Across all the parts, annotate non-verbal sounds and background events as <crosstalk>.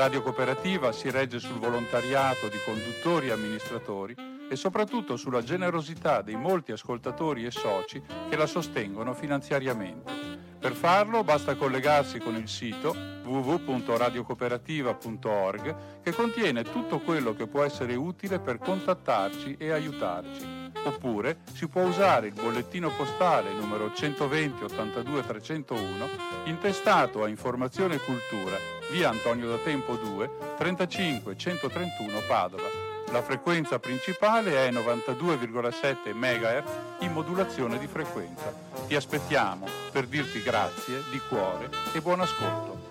Radio Cooperativa si regge sul volontariato di conduttori e amministratori e soprattutto sulla generosità dei molti ascoltatori e soci che la sostengono finanziariamente. Per farlo basta collegarsi con il sito www.radiocooperativa.org che contiene tutto quello che può essere utile per contattarci e aiutarci. Oppure si può usare il bollettino postale numero 120 82 301 intestato a Informazione e Cultura, via Antonio da Tempo 2, 35 131 Padova. La frequenza principale è 92,7 MHz in modulazione di frequenza. Ti aspettiamo per dirti grazie di cuore e buon ascolto.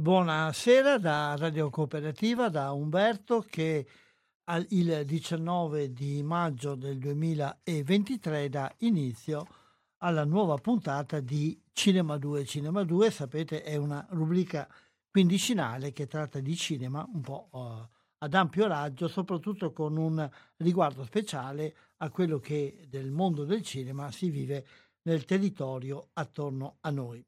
Buonasera da Radio Cooperativa, da Umberto che il 19 di maggio del 2023 dà inizio alla nuova puntata di Cinema 2. Cinema 2, sapete, è una rubrica quindicinale che tratta di cinema un po' uh, ad ampio raggio, soprattutto con un riguardo speciale a quello che del mondo del cinema si vive nel territorio attorno a noi.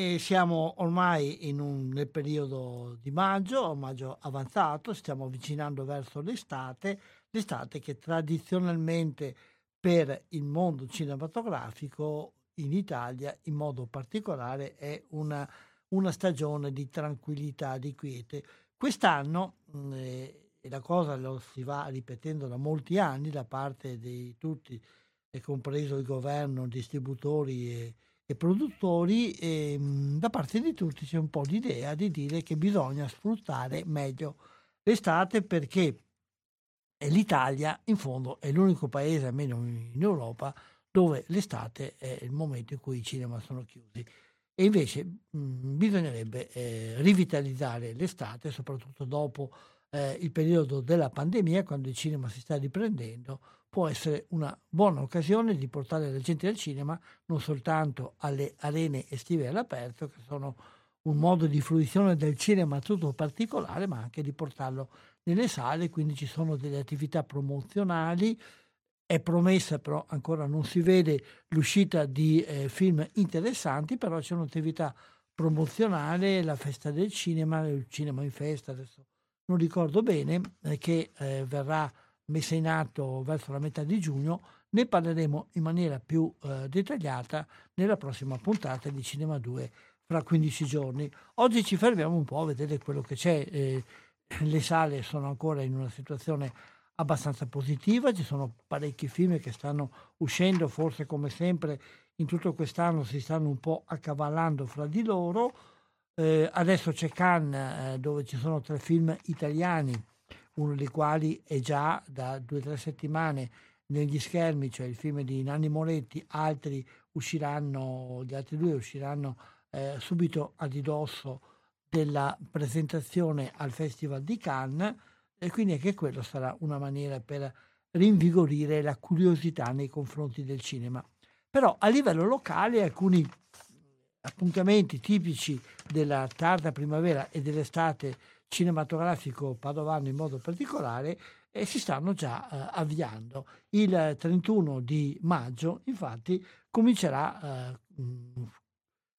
E siamo ormai un, nel periodo di maggio, maggio avanzato, stiamo avvicinando verso l'estate, l'estate che tradizionalmente per il mondo cinematografico in Italia in modo particolare è una, una stagione di tranquillità, di quiete. Quest'anno, eh, e la cosa lo si va ripetendo da molti anni da parte di tutti, compreso il governo, distributori e e produttori, e, ehm, da parte di tutti c'è un po' l'idea di dire che bisogna sfruttare meglio l'estate perché l'Italia in fondo è l'unico paese, almeno in Europa, dove l'estate è il momento in cui i cinema sono chiusi. E invece mh, bisognerebbe eh, rivitalizzare l'estate, soprattutto dopo eh, il periodo della pandemia, quando il cinema si sta riprendendo, può essere una buona occasione di portare la gente al cinema, non soltanto alle arene estive all'aperto, che sono un modo di fruizione del cinema tutto particolare, ma anche di portarlo nelle sale, quindi ci sono delle attività promozionali, è promessa però ancora non si vede l'uscita di eh, film interessanti, però c'è un'attività promozionale, la festa del cinema, il cinema in festa, adesso non ricordo bene, eh, che eh, verrà messa in atto verso la metà di giugno, ne parleremo in maniera più eh, dettagliata nella prossima puntata di Cinema 2 fra 15 giorni. Oggi ci fermiamo un po' a vedere quello che c'è. Eh, le sale sono ancora in una situazione abbastanza positiva, ci sono parecchi film che stanno uscendo, forse come sempre in tutto quest'anno si stanno un po' accavallando fra di loro. Eh, adesso c'è Cannes eh, dove ci sono tre film italiani uno dei quali è già da due o tre settimane negli schermi, cioè il film di Nanni Moretti, altri usciranno, gli altri due usciranno eh, subito a ridosso della presentazione al Festival di Cannes e quindi anche quello sarà una maniera per rinvigorire la curiosità nei confronti del cinema. Però a livello locale alcuni appuntamenti tipici della tarda primavera e dell'estate cinematografico padovano in modo particolare e si stanno già eh, avviando. Il 31 di maggio, infatti, comincerà eh,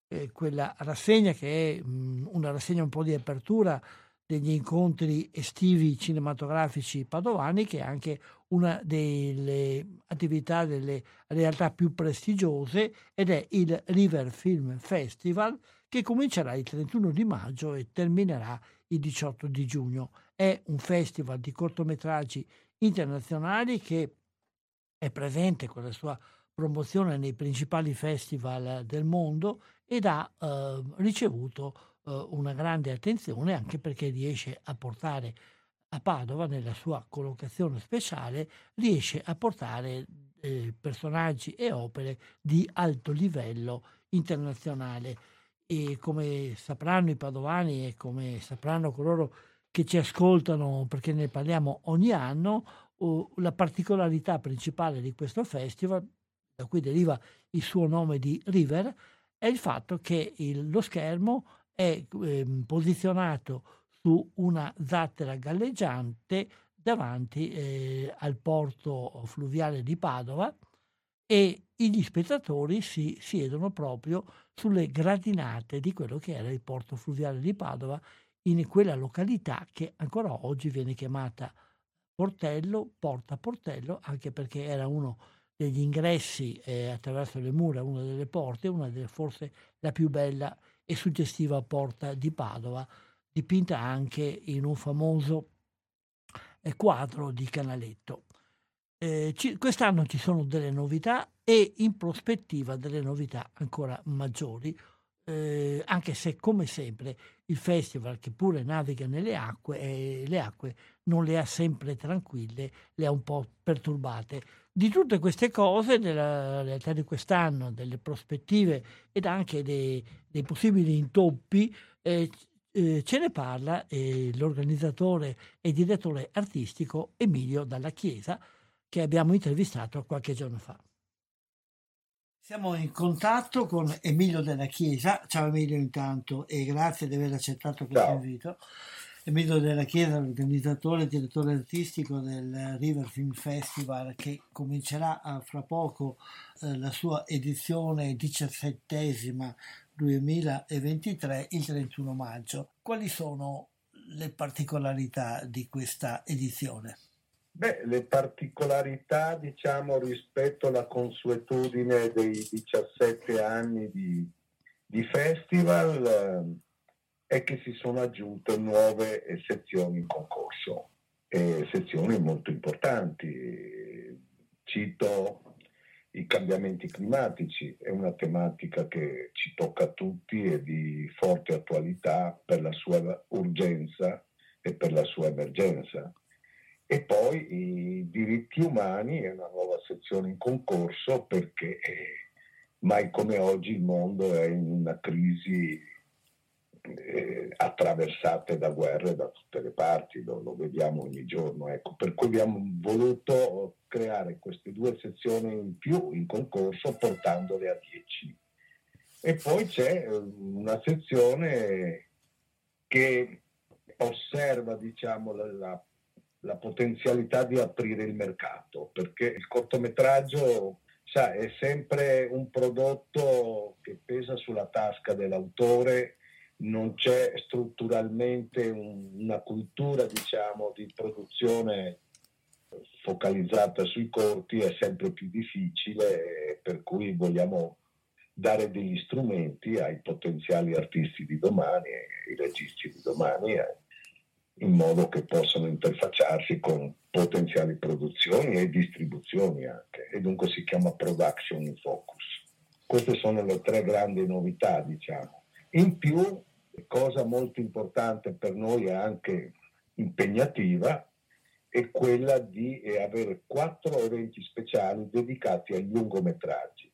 eh, quella rassegna che è mh, una rassegna un po' di apertura degli incontri estivi cinematografici padovani, che è anche una delle attività delle realtà più prestigiose ed è il River Film Festival che comincerà il 31 di maggio e terminerà il 18 di giugno. È un festival di cortometraggi internazionali che è presente con la sua promozione nei principali festival del mondo ed ha eh, ricevuto eh, una grande attenzione anche perché riesce a portare a Padova, nella sua collocazione speciale, riesce a portare eh, personaggi e opere di alto livello internazionale. E come sapranno i padovani e come sapranno coloro che ci ascoltano, perché ne parliamo ogni anno, la particolarità principale di questo festival, da cui deriva il suo nome di River, è il fatto che il, lo schermo è eh, posizionato su una zattera galleggiante davanti eh, al porto fluviale di Padova e gli spettatori si siedono proprio sulle gradinate di quello che era il porto fluviale di Padova in quella località che ancora oggi viene chiamata Portello, Porta Portello, anche perché era uno degli ingressi eh, attraverso le mura, una delle porte, una delle forse la più bella e suggestiva porta di Padova, dipinta anche in un famoso eh, quadro di Canaletto. Eh, ci, quest'anno ci sono delle novità e in prospettiva delle novità ancora maggiori, eh, anche se come sempre il festival che pure naviga nelle acque, eh, le acque non le ha sempre tranquille, le ha un po' perturbate. Di tutte queste cose, della realtà di quest'anno, delle prospettive ed anche dei, dei possibili intoppi, eh, eh, ce ne parla eh, l'organizzatore e direttore artistico Emilio Dalla Chiesa, che abbiamo intervistato qualche giorno fa. Siamo in contatto con Emilio della Chiesa. Ciao Emilio intanto e grazie di aver accettato questo Ciao. invito. Emilio della Chiesa, organizzatore e direttore artistico del River Film Festival che comincerà ah, fra poco eh, la sua edizione diciassettesima 2023 il 31 maggio. Quali sono le particolarità di questa edizione? Beh, le particolarità, diciamo, rispetto alla consuetudine dei 17 anni di, di festival eh, è che si sono aggiunte nuove sezioni in concorso, sezioni molto importanti. Cito i cambiamenti climatici, è una tematica che ci tocca a tutti e di forte attualità per la sua urgenza e per la sua emergenza. E poi i diritti umani è una nuova sezione in concorso perché eh, mai come oggi il mondo è in una crisi eh, attraversate da guerre da tutte le parti, lo, lo vediamo ogni giorno. Ecco. Per cui abbiamo voluto creare queste due sezioni in più in concorso portandole a 10. E poi c'è eh, una sezione che osserva diciamo, la, la, la potenzialità di aprire il mercato, perché il cortometraggio sa, è sempre un prodotto che pesa sulla tasca dell'autore non c'è strutturalmente un, una cultura diciamo, di produzione focalizzata sui corti, è sempre più difficile, per cui vogliamo dare degli strumenti ai potenziali artisti di domani, ai registi di domani, eh, in modo che possano interfacciarsi con potenziali produzioni e distribuzioni anche, e dunque si chiama Production in Focus. Queste sono le tre grandi novità, diciamo. In più cosa molto importante per noi e anche impegnativa è quella di avere quattro eventi speciali dedicati ai lungometraggi.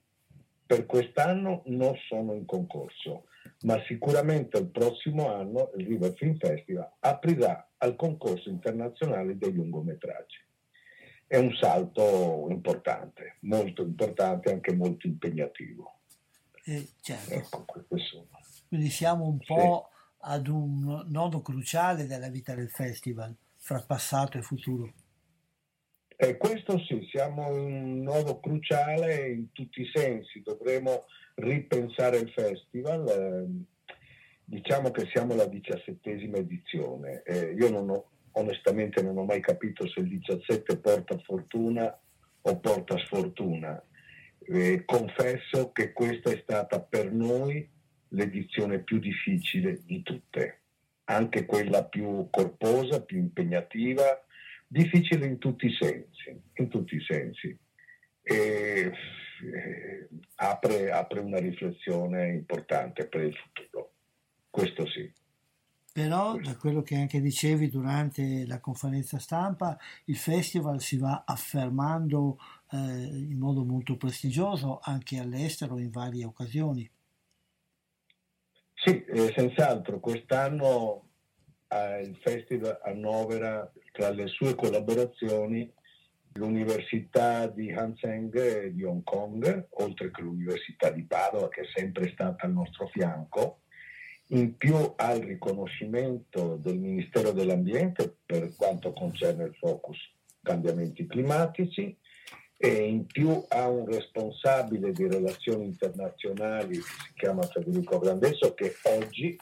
Per quest'anno non sono in concorso, ma sicuramente il prossimo anno il River Film Festival aprirà al concorso internazionale dei lungometraggi. È un salto importante, molto importante e anche molto impegnativo. Eh, certo. Ecco, queste sono. Quindi siamo un po' ad un nodo cruciale della vita del festival, fra passato e futuro. Eh, questo sì, siamo in un nodo cruciale in tutti i sensi, dovremo ripensare il festival. Eh, diciamo che siamo alla diciassettesima edizione. Eh, io non ho, onestamente non ho mai capito se il 17 porta fortuna o porta sfortuna. Confesso che questa è stata per noi l'edizione più difficile di tutte, anche quella più corposa, più impegnativa, difficile in tutti i sensi, in tutti i sensi. E, eh, apre, apre una riflessione importante per il futuro, questo sì. Però da quello che anche dicevi durante la conferenza stampa, il festival si va affermando eh, in modo molto prestigioso anche all'estero in varie occasioni. Sì, eh, senz'altro. Quest'anno eh, il festival annovera tra le sue collaborazioni l'Università di Hanseng di Hong Kong, oltre che l'Università di Padova, che è sempre stata al nostro fianco, in più al riconoscimento del Ministero dell'Ambiente per quanto concerne il focus cambiamenti climatici e in più ha un responsabile di relazioni internazionali che si chiama Federico Grandesso che oggi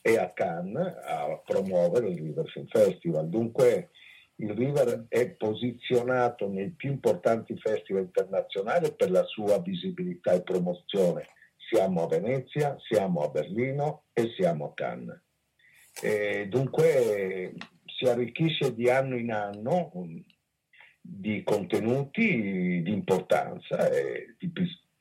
è a Cannes a promuovere il River Film Festival. Dunque il River è posizionato nei più importanti festival internazionali per la sua visibilità e promozione. Siamo a Venezia, siamo a Berlino e siamo a Cannes. E dunque si arricchisce di anno in anno di contenuti di importanza e di,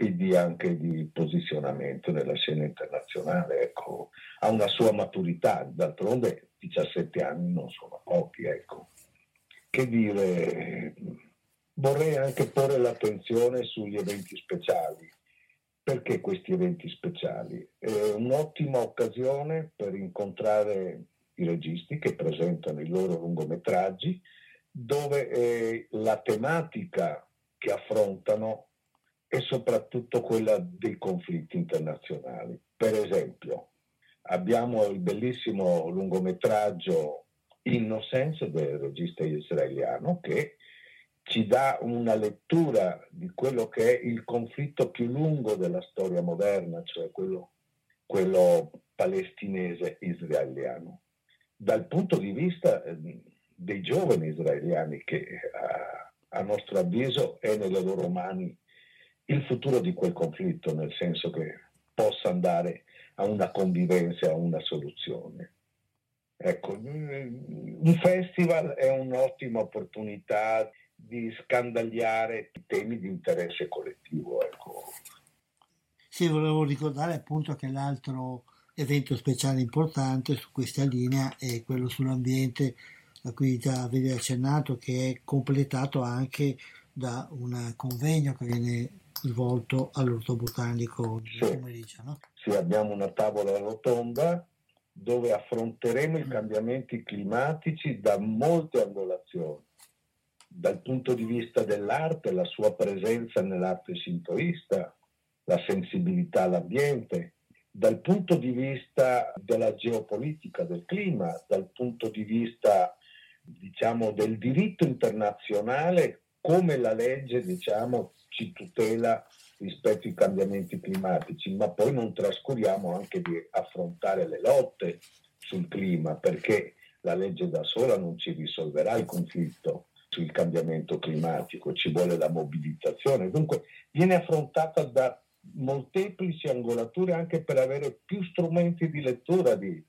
e di anche di posizionamento nella scena internazionale. Ecco, ha una sua maturità, d'altronde 17 anni non sono pochi. Ecco. Che dire, vorrei anche porre l'attenzione sugli eventi speciali. Perché questi eventi speciali? È un'ottima occasione per incontrare i registi che presentano i loro lungometraggi, dove eh, la tematica che affrontano è soprattutto quella dei conflitti internazionali. Per esempio, abbiamo il bellissimo lungometraggio Innocence del regista israeliano che ci dà una lettura di quello che è il conflitto più lungo della storia moderna, cioè quello, quello palestinese israeliano. Dal punto di vista eh, dei giovani israeliani che a nostro avviso è nelle loro mani il futuro di quel conflitto, nel senso che possa andare a una convivenza, a una soluzione. Ecco, un festival è un'ottima opportunità di scandagliare temi di interesse collettivo. Ecco. Sì, volevo ricordare appunto che l'altro evento speciale importante su questa linea è quello sull'ambiente a cui già avevi accennato, che è completato anche da un convegno che viene svolto all'Orto Botanico di sì. pomeriggio. No? Sì, abbiamo una tavola rotonda dove affronteremo i mm. cambiamenti climatici da molte angolazioni, dal punto di vista dell'arte, la sua presenza nell'arte sintoista, la sensibilità all'ambiente, dal punto di vista della geopolitica del clima, dal punto di vista diciamo, del diritto internazionale, come la legge diciamo, ci tutela rispetto ai cambiamenti climatici, ma poi non trascuriamo anche di affrontare le lotte sul clima, perché la legge da sola non ci risolverà il conflitto sul cambiamento climatico, ci vuole la mobilitazione. Dunque viene affrontata da molteplici angolature anche per avere più strumenti di lettura di,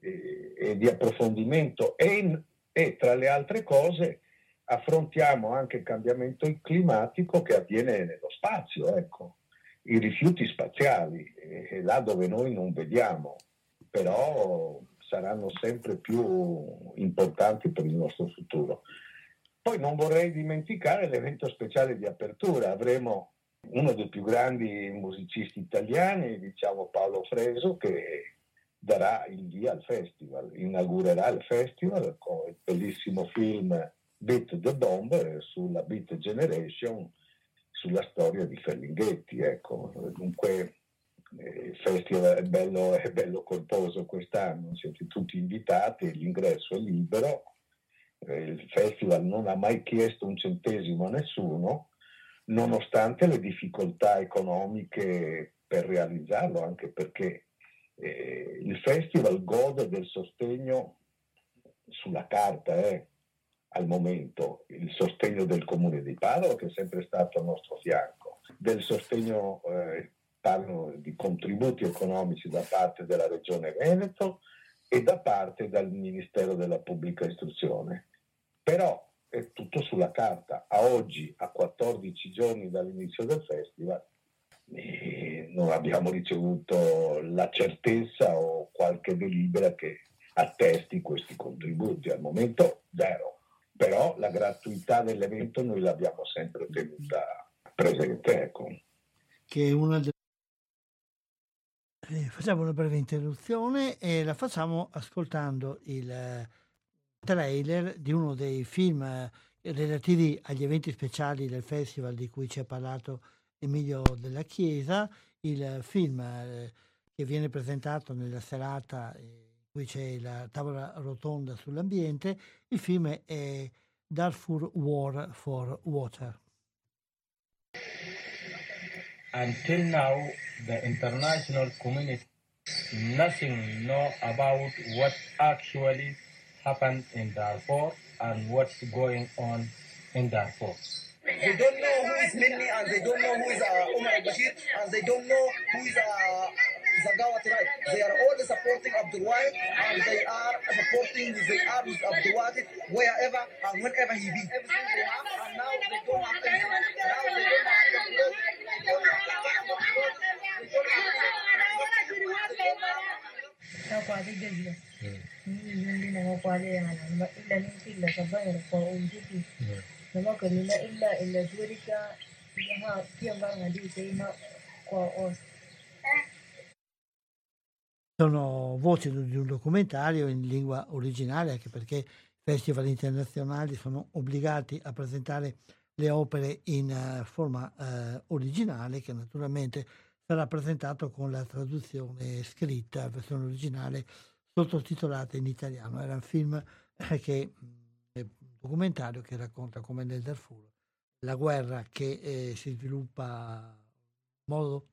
eh, e di approfondimento e, e tra le altre cose affrontiamo anche il cambiamento climatico che avviene nello spazio, ecco, i rifiuti spaziali, eh, là dove noi non vediamo, però saranno sempre più importanti per il nostro futuro. Poi non vorrei dimenticare l'evento speciale di apertura, avremo uno dei più grandi musicisti italiani, diciamo Paolo Freso, che darà il via al festival, inaugurerà il festival con il bellissimo film Beat the Bomb sulla Beat Generation, sulla storia di Ferlinghetti. Ecco. Dunque eh, il festival è bello, è bello corposo quest'anno, siete tutti invitati, l'ingresso è libero, eh, il festival non ha mai chiesto un centesimo a nessuno, nonostante le difficoltà economiche per realizzarlo, anche perché eh, il festival gode del sostegno sulla carta, eh, al momento il sostegno del comune di Padova che è sempre stato al nostro fianco, del sostegno eh, parlo di contributi economici da parte della Regione Veneto e da parte del Ministero della Pubblica Istruzione. Però è tutto sulla carta. A oggi, a 14 giorni dall'inizio del festival, eh, non abbiamo ricevuto la certezza o qualche delibera che attesti questi contributi. Al momento zero, però la gratuità dell'evento noi l'abbiamo sempre tenuta presente. Ecco. Che è una delle eh, facciamo una breve interruzione e la facciamo ascoltando il eh, trailer di uno dei film eh, relativi agli eventi speciali del festival di cui ci ha parlato Emilio della Chiesa, il film che viene presentato nella serata cui c'è la tavola rotonda sull'ambiente, il film è Darfur War for Water. Until now, the international community nothing know about what actually happened in Darfur and what's going on in Darfur. They don't know who is Minni and they don't know who is uh, Umar al-Bashir and they don't know who is uh, They are all supporting Abdul Wahid and they are supporting the arms of Abdul Wahid wherever and whenever he be. Everything they have and now they don't have anything. Sono voci di un documentario in lingua originale anche perché i festival internazionali sono obbligati a presentare le opere in uh, forma uh, originale che naturalmente sarà presentato con la traduzione scritta, versione originale sottotitolata in italiano. Era un film eh, che, un documentario che racconta come nel Darfur la guerra che eh, si sviluppa in modo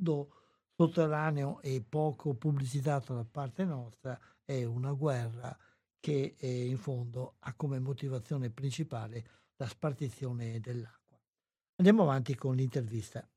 sotterraneo e poco pubblicitato da parte nostra è una guerra che eh, in fondo ha come motivazione principale la spartizione dell'acqua. Andiamo avanti con l'intervista.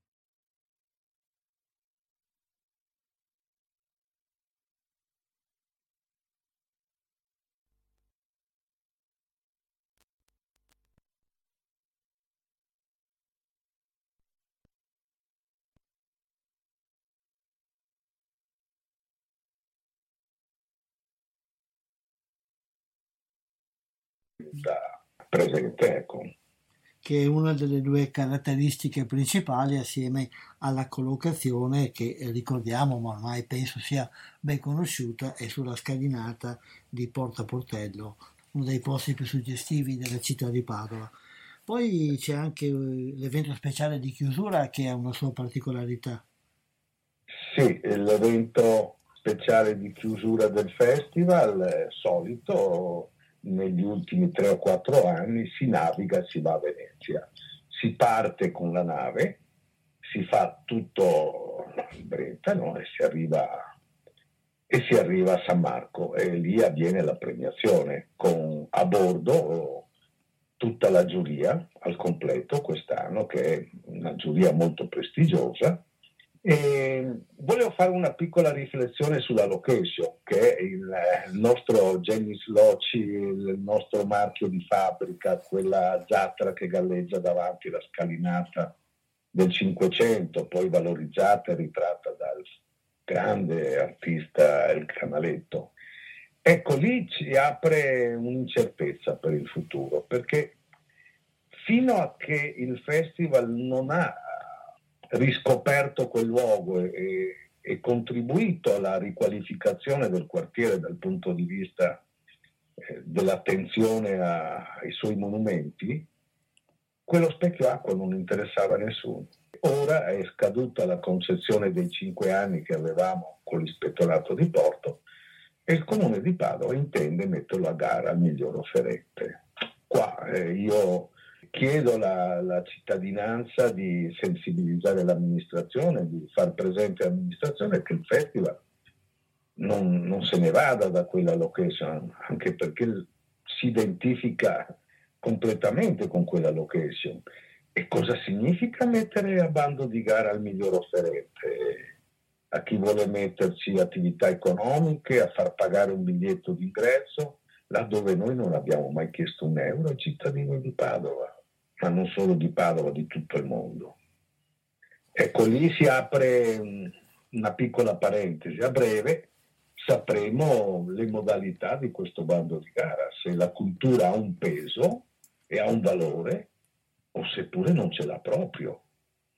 Presente. Ecco. Che è una delle due caratteristiche principali assieme alla collocazione che eh, ricordiamo, ma ormai penso sia ben conosciuta, è sulla scalinata di Porta Portello, uno dei posti più suggestivi della città di Padova. Poi c'è anche eh, l'evento speciale di chiusura che ha una sua particolarità. Sì, l'evento speciale di chiusura del festival solito, negli ultimi tre o quattro anni si naviga, si va a Venezia. Si parte con la nave, si fa tutto in Brentano e si arriva, e si arriva a San Marco e lì avviene la premiazione con a bordo tutta la giuria al completo quest'anno, che è una giuria molto prestigiosa e volevo fare una piccola riflessione sulla location, che è il, nostro Genis Loci, il nostro marchio di fabbrica, quella zattra che galleggia davanti alla scalinata del Cinquecento, poi valorizzata e ritratta dal grande artista El Canaletto. Ecco, lì ci apre un'incertezza per il futuro, perché fino a che il festival non ha riscoperto quel luogo e, e contribuito alla riqualificazione del quartiere dal punto di vista eh, dell'attenzione a, ai suoi monumenti, quello specchio acqua non interessava a nessuno. Ora è scaduta la concessione dei cinque anni che avevamo con l'ispettorato di Porto e il comune di Padova intende metterlo a gara al miglior offerente. Qua eh, io chiedo alla cittadinanza di sensibilizzare l'amministrazione, di far presente all'amministrazione che il festival non, non, se ne vada da quella location, anche perché si identifica completamente con quella location. E cosa significa mettere a bando di gara al miglior offerente? A chi vuole metterci attività economiche, a far pagare un biglietto d'ingresso, laddove noi non abbiamo mai chiesto un euro ai cittadini di Padova ma non solo di Padova, di tutto il mondo. Ecco, lì si apre una piccola parentesi. A breve sapremo le modalità di questo bando di gara, se la cultura ha un peso e ha un valore o seppure non ce l'ha proprio,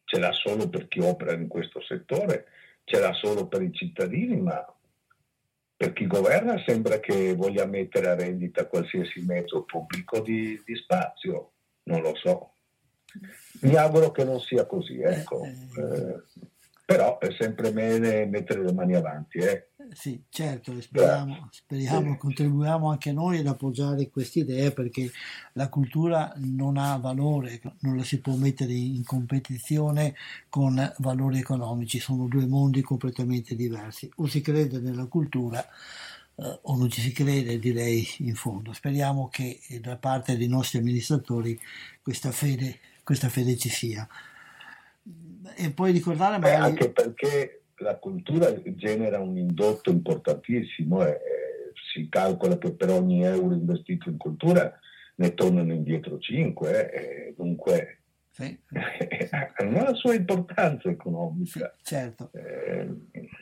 ce l'ha solo per chi opera in questo settore, ce l'ha solo per i cittadini, ma per chi governa sembra che voglia mettere a rendita qualsiasi mezzo pubblico di, di spazio, non lo so. Mi auguro che non sia così, ecco. Eh, eh, però è sempre bene mettere le mani avanti. Eh. Sì, certo, speriamo, speriamo, contribuiamo anche noi ad appoggiare queste idee perché la cultura non ha valore, non la si può mettere in competizione con valori economici, sono due mondi completamente diversi. O si crede nella cultura eh, o non ci si crede, direi in fondo. Speriamo che da parte dei nostri amministratori questa fede questa fede ci sia. E poi ricordare magari... Beh, anche perché la cultura genera un indotto importantissimo e si calcola che per ogni euro investito in cultura ne tornano indietro 5, eh, dunque sì. <laughs> hanno la sua importanza economica. Sì, certo. Eh,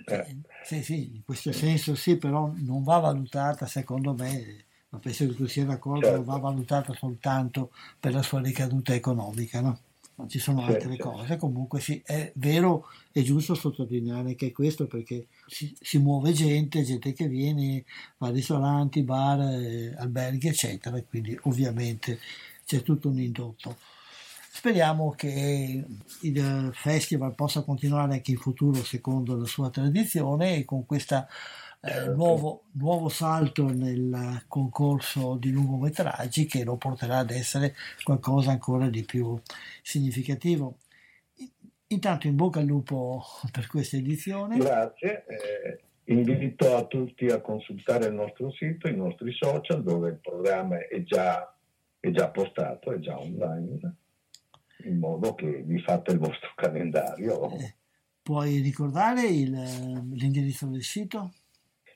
eh. Sì, sì, in questo senso sì, però non va valutata secondo me ma penso che tu sia d'accordo, certo. non va valutata soltanto per la sua ricaduta economica, no? Ma ci sono certo, altre certo. cose. Comunque sì, è vero e giusto sottolineare che è questo perché si, si, muove gente, gente che viene, va a ristoranti, bar, eh, alberghi, eccetera, e quindi ovviamente c'è tutto un indotto. Speriamo che il festival possa continuare anche in futuro secondo la sua tradizione e con questa eh, nuovo, nuovo, salto nel concorso di lungometraggi che lo porterà ad essere qualcosa ancora di più significativo. Intanto in bocca al lupo per questa edizione. Grazie. Eh, invito a tutti a consultare il nostro sito, i nostri social, dove il programma è già, è già postato, è già online, in modo che vi fate il vostro <laughs> calendario. Eh, puoi ricordare il, l'indirizzo del sito?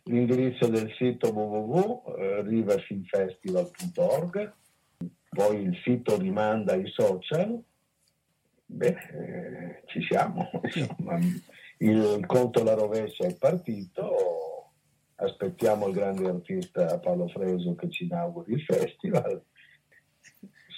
l'indirizzo del sito www.riverfilmfestival.org, poi il sito rimanda ai social, beh, eh, ci siamo, <laughs> insomma, il conto alla rovescia è partito, aspettiamo il grande artista Paolo Freso che ci inauguri il festival,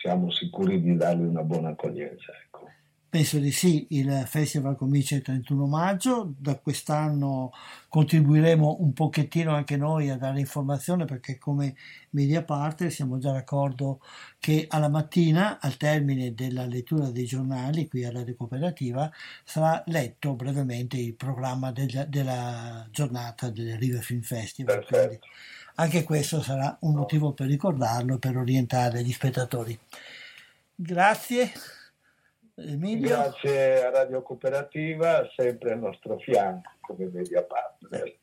siamo sicuri di dargli una buona accoglienza. Ecco. Penso di sì, il festival comincia il 31 maggio, da quest'anno contribuiremo un pochettino anche noi a dare informazione perché come media parte siamo già d'accordo che alla mattina, al termine della lettura dei giornali qui alla Cooperativa, sarà letto brevemente il programma del, della giornata del River Film Festival. Quindi anche questo sarà un motivo per ricordarlo e per orientare gli spettatori. Grazie. Emilio. Grazie a Radio Cooperativa, sempre al nostro fianco come media partner.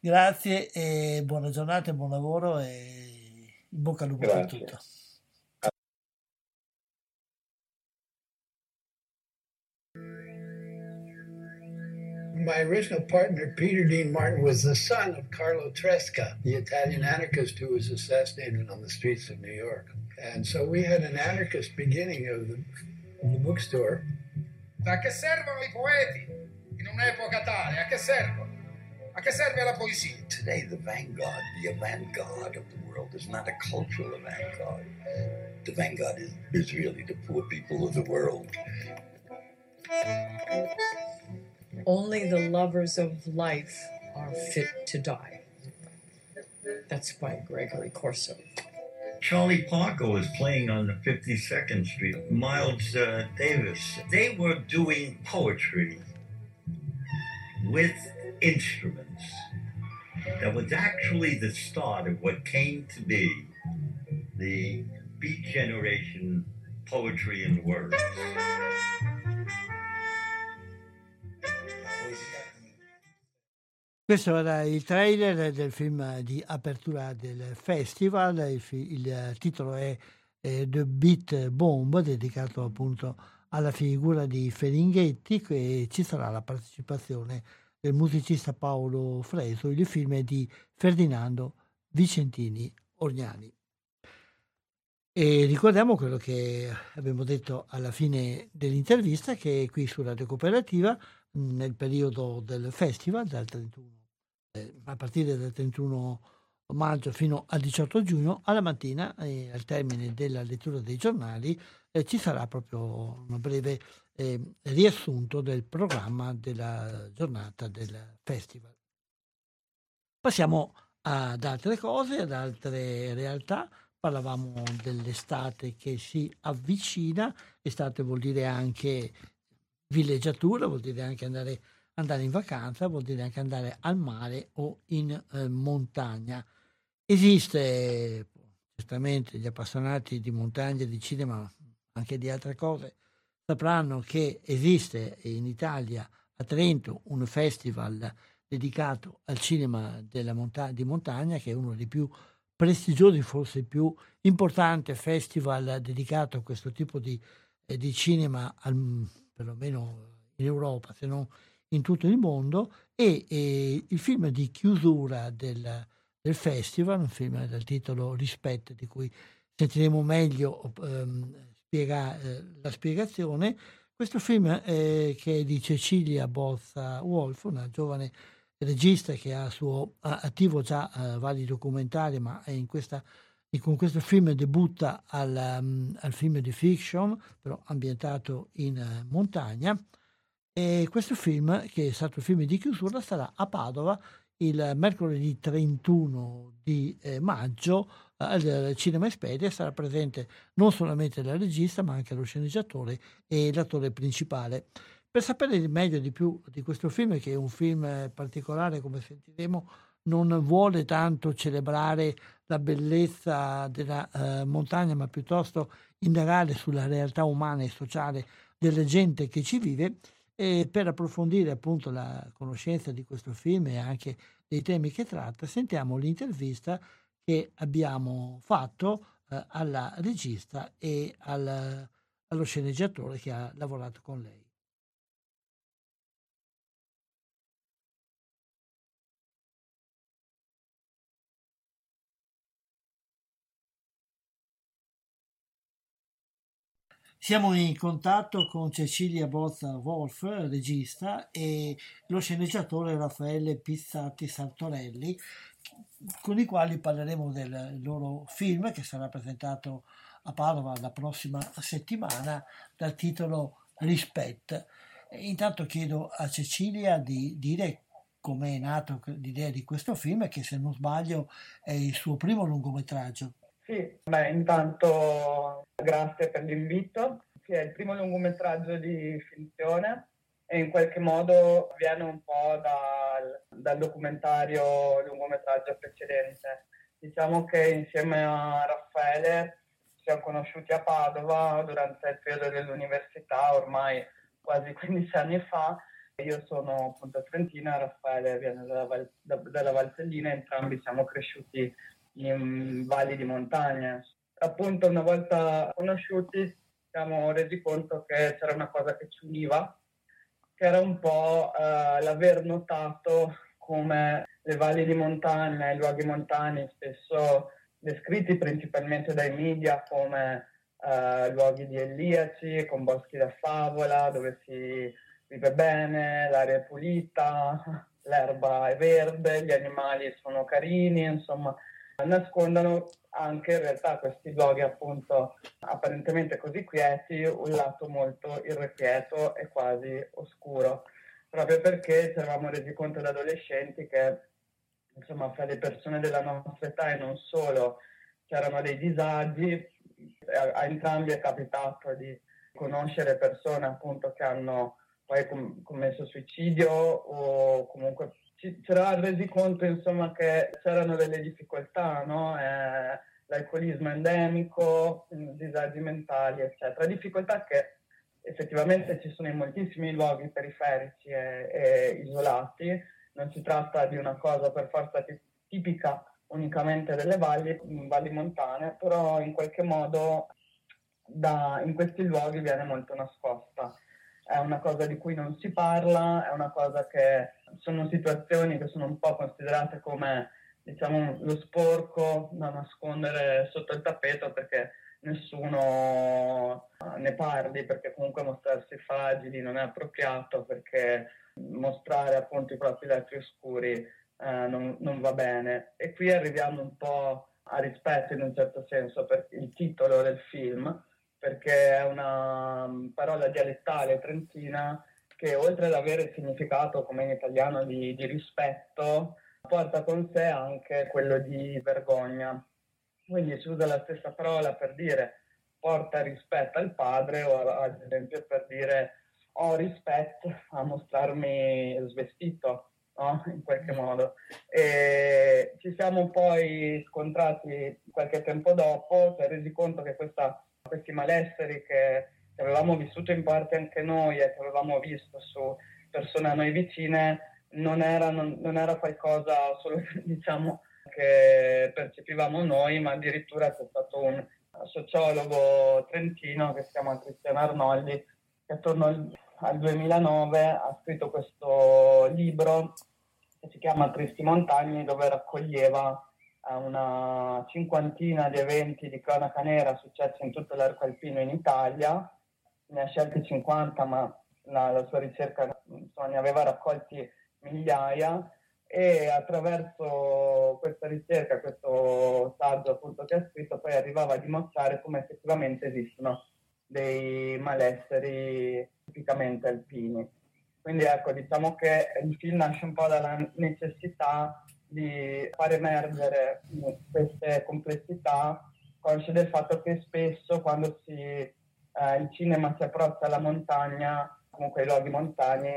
Grazie e buona giornata e buon lavoro e in bocca al lupo Grazie. per tutto. My original partner, Peter Dean Martin, was the son of Carlo Tresca, the Italian anarchist who was assassinated on the streets of New York. And so we had an anarchist beginning of the in the bookstore. A che servono i poeti in un'epoca tale? A che servono? A che serve la poesia? Today, the vanguard, the avant-garde of the world is not a cultural avant-garde. The vanguard is, is really the poor people of the world. Only the lovers of life are fit to die. That's by Gregory Corso. Charlie Parker was playing on the 52nd Street, Miles uh, Davis. They were doing poetry with instruments. That was actually the start of what came to be the Beat Generation poetry and words. Questo era il trailer del film di apertura del festival, il, fi- il titolo è eh, The Beat Bomb, dedicato appunto alla figura di Ferringhetti e ci sarà la partecipazione del musicista Paolo Freso. Il film è di Ferdinando Vicentini Orgnani. E ricordiamo quello che abbiamo detto alla fine dell'intervista, che qui su Radio Cooperativa, nel periodo del festival, dal 31 eh, a partire dal 31 maggio fino al 18 giugno, alla mattina, eh, al termine della lettura dei giornali, eh, ci sarà proprio un breve eh, riassunto del programma della giornata del festival. Passiamo ad altre cose, ad altre realtà. Parlavamo dell'estate che si avvicina, estate vuol dire anche villeggiatura, vuol dire anche andare, andare in vacanza, vuol dire anche andare al mare o in eh, montagna. Esiste, certamente gli appassionati di montagna, di cinema, anche di altre cose, sapranno che esiste in Italia, a Trento, un festival dedicato al cinema monta- di montagna, che è uno dei più prestigiosi, forse il più importante festival dedicato a questo tipo di, eh, di cinema, al, perlomeno in Europa, se non in tutto il mondo, e, e il film di chiusura del, del festival, un film dal titolo Rispetto, di cui sentiremo meglio ehm, spiega, eh, la spiegazione. Questo film eh, che è di Cecilia Bozza Wolf, una giovane regista che ha suo attivo già eh, vari documentari, ma in questa, con questo film debutta al, um, al, film di fiction, però ambientato in uh, montagna. E questo film, che è stato il film di chiusura, sarà a Padova il mercoledì 31 di eh, maggio eh, al Cinema Espedia sarà presente non solamente la regista ma anche lo sceneggiatore e l'attore principale. Per sapere meglio di più di questo film, che è un film particolare come sentiremo, non vuole tanto celebrare la bellezza della eh, montagna, ma piuttosto indagare sulla realtà umana e sociale della gente che ci vive, e per approfondire appunto la conoscenza di questo film e anche dei temi che tratta, sentiamo l'intervista che abbiamo fatto eh, alla regista e al, allo sceneggiatore che ha lavorato con lei. Siamo in contatto con Cecilia Bozza Wolf, regista, e lo sceneggiatore Raffaele Pizzati Sartorelli, con i quali parleremo del loro film che sarà presentato a Padova la prossima settimana dal titolo Rispetto. Intanto chiedo a Cecilia di dire come è nato l'idea di questo film, che se non sbaglio è il suo primo lungometraggio. Sì, beh, intanto grazie per l'invito. Sì, è il primo lungometraggio di finzione e in qualche modo viene un po' dal, dal documentario lungometraggio precedente. Diciamo che insieme a Raffaele ci siamo conosciuti a Padova durante il periodo dell'università, ormai quasi 15 anni fa. Io sono appunto trentina, Raffaele viene dalla, Val, dalla Valtellina, entrambi siamo cresciuti in valli di montagna. Appunto, una volta conosciuti, ci siamo resi conto che c'era una cosa che ci univa, che era un po' eh, l'aver notato come le valli di montagna, i luoghi montani, spesso descritti principalmente dai media come eh, luoghi di Eliaci, con boschi da favola, dove si vive bene, l'aria è pulita, <laughs> l'erba è verde, gli animali sono carini, insomma, nascondono anche in realtà questi luoghi appunto apparentemente così quieti un lato molto irrequieto e quasi oscuro. Proprio perché ci eravamo resi conto da adolescenti che insomma fra le persone della nostra età e non solo c'erano dei disagi. A, a entrambi è capitato di conoscere persone appunto che hanno poi com- commesso suicidio o comunque ci, eravamo resi conto insomma che c'erano delle difficoltà, no? eh, l'alcolismo endemico, disagi mentali, eccetera. Difficoltà che effettivamente ci sono in moltissimi luoghi periferici e, e isolati, non si tratta di una cosa per forza tipica unicamente delle valli, valli montane, però in qualche modo da, in questi luoghi viene molto nascosta è una cosa di cui non si parla, è una cosa che sono situazioni che sono un po' considerate come diciamo lo sporco da nascondere sotto il tappeto perché nessuno ne parli perché comunque mostrarsi fragili non è appropriato perché mostrare appunto i propri lati oscuri eh, non, non, va bene. E qui arriviamo un po' a rispetto in un certo senso per il titolo del film, perché è una mm, parola dialettale trentina che oltre ad avere il significato come in italiano di, di rispetto, porta con sé anche quello di vergogna. Quindi si usa la stessa parola per dire porta rispetto al padre o ad esempio per dire ho rispetto a mostrarmi svestito, no? in qualche modo. E ci siamo poi scontrati qualche tempo dopo, si è resi conto che questa, questi malesseri che, che avevamo vissuto in parte anche noi e che avevamo visto su persone a noi vicine non era, non, non era qualcosa solo <laughs> diciamo, che percepivamo noi, ma addirittura c'è stato un sociologo trentino che si chiama Cristiano Arnoldi che attorno al, al 2009 ha scritto questo libro che si chiama Tristi Montagni dove raccoglieva una cinquantina di eventi di cronaca nera successi in tutto l'arco alpino in Italia, ne ha scelti 50 ma la, la sua ricerca insomma, ne aveva raccolti migliaia e attraverso questa ricerca, questo saggio appunto che ha scritto, poi arrivava a dimostrare come effettivamente esistono dei malesseri tipicamente alpini. Quindi ecco, diciamo che il film nasce un po' dalla necessità di far emergere queste complessità, consci del fatto che spesso quando si, eh, il cinema si approccia alla montagna, comunque ai luoghi montani,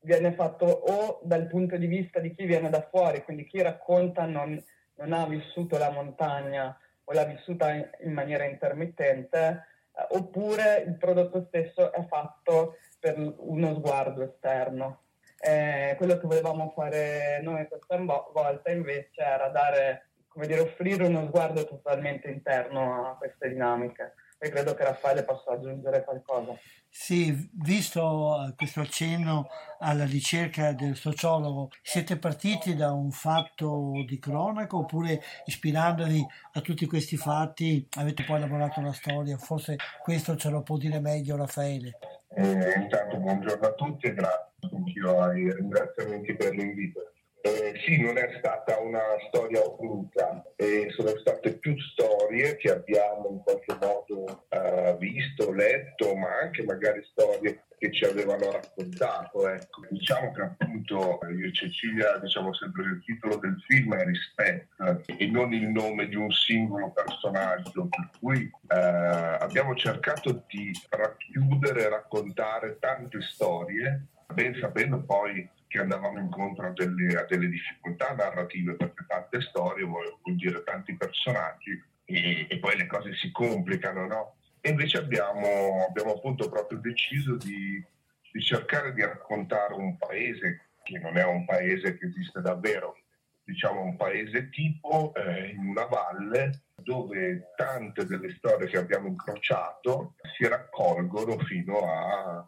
viene fatto o dal punto di vista di chi viene da fuori, quindi chi racconta non, non ha vissuto la montagna o l'ha vissuta in, in maniera intermittente, eh, oppure il prodotto stesso è fatto per uno sguardo esterno. Eh, quello che volevamo fare noi questa volta invece era dare, come dire, offrire uno sguardo totalmente interno a queste dinamiche e credo che Raffaele possa aggiungere qualcosa. Sì, visto eh, questo accenno alla ricerca del sociologo, siete partiti da un fatto di cronaca oppure ispirandovi a tutti questi fatti avete poi elaborato la storia? Forse questo ce lo può dire meglio Raffaele. Eh, intanto buongiorno a tutti e grazie anch'io ai ringraziamenti per l'invito. Eh, sì, non è stata una storia voluta, eh, sono state più storie che abbiamo in qualche modo eh, visto, letto, ma anche magari storie che ci avevano raccontato. Ecco. Diciamo che appunto io e Cecilia diciamo sempre che il titolo del film è Rispetto e non il nome di un singolo personaggio, per cui eh, abbiamo cercato di racchiudere e raccontare tante storie, ben sapendo poi che andavamo incontro a delle, a delle difficoltà narrative perché tante storie vuol, dire tanti personaggi e, e, poi le cose si complicano, no? E invece abbiamo, abbiamo appunto proprio deciso di, di cercare di raccontare un paese che non è un paese che esiste davvero, diciamo un paese tipo eh, in una valle dove tante delle storie che abbiamo incrociato si raccolgono fino a,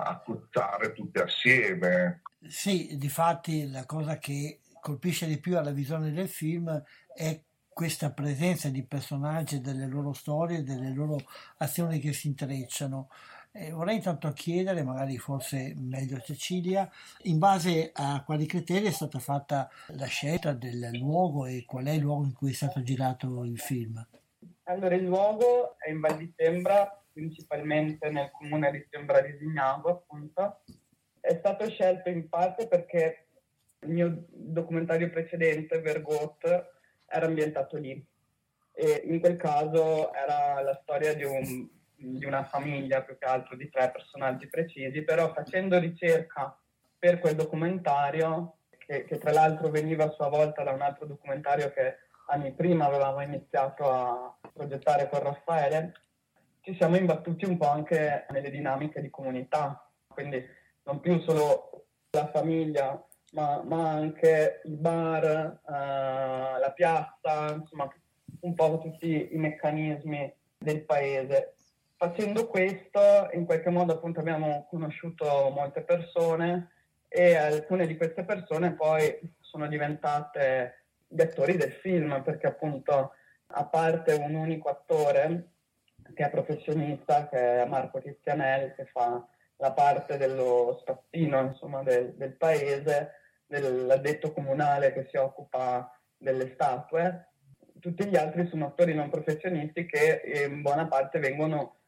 a puzzare tutte assieme. Sì, difatti la cosa che colpisce di più alla visione del film è questa presenza di personaggi, delle loro storie, delle loro azioni che si intrecciano. Eh, vorrei intanto chiedere, magari forse meglio Cecilia, in base a quali criteri è stata fatta la scelta del luogo e qual è il luogo in cui è stato girato il film? Allora, il luogo è in Val di Sembra, principalmente nel comune di Sembra di Signago, appunto, è stato scelto in parte perché il mio documentario precedente, Vergot, era ambientato lì. E in quel caso era la storia di, un, di una famiglia, più che altro di tre personaggi precisi, però facendo ricerca per quel documentario, che, che, tra l'altro veniva a sua volta da un altro documentario che anni prima avevamo iniziato a progettare con Raffaele, ci siamo imbattuti un po' anche nelle dinamiche di comunità. Quindi non più solo la famiglia, ma, ma anche il bar, eh, la piazza, insomma un po' tutti i meccanismi del paese. Facendo questo, in qualche modo appunto abbiamo conosciuto molte persone e alcune di queste persone poi sono diventate gli attori del film, perché appunto a parte un unico attore che è professionista, che è Marco Tizianelli, che fa la parte dello spazzino insomma, del, del, paese, dell'addetto comunale che si occupa delle statue, tutti gli altri sono attori non professionisti che in buona parte vengono,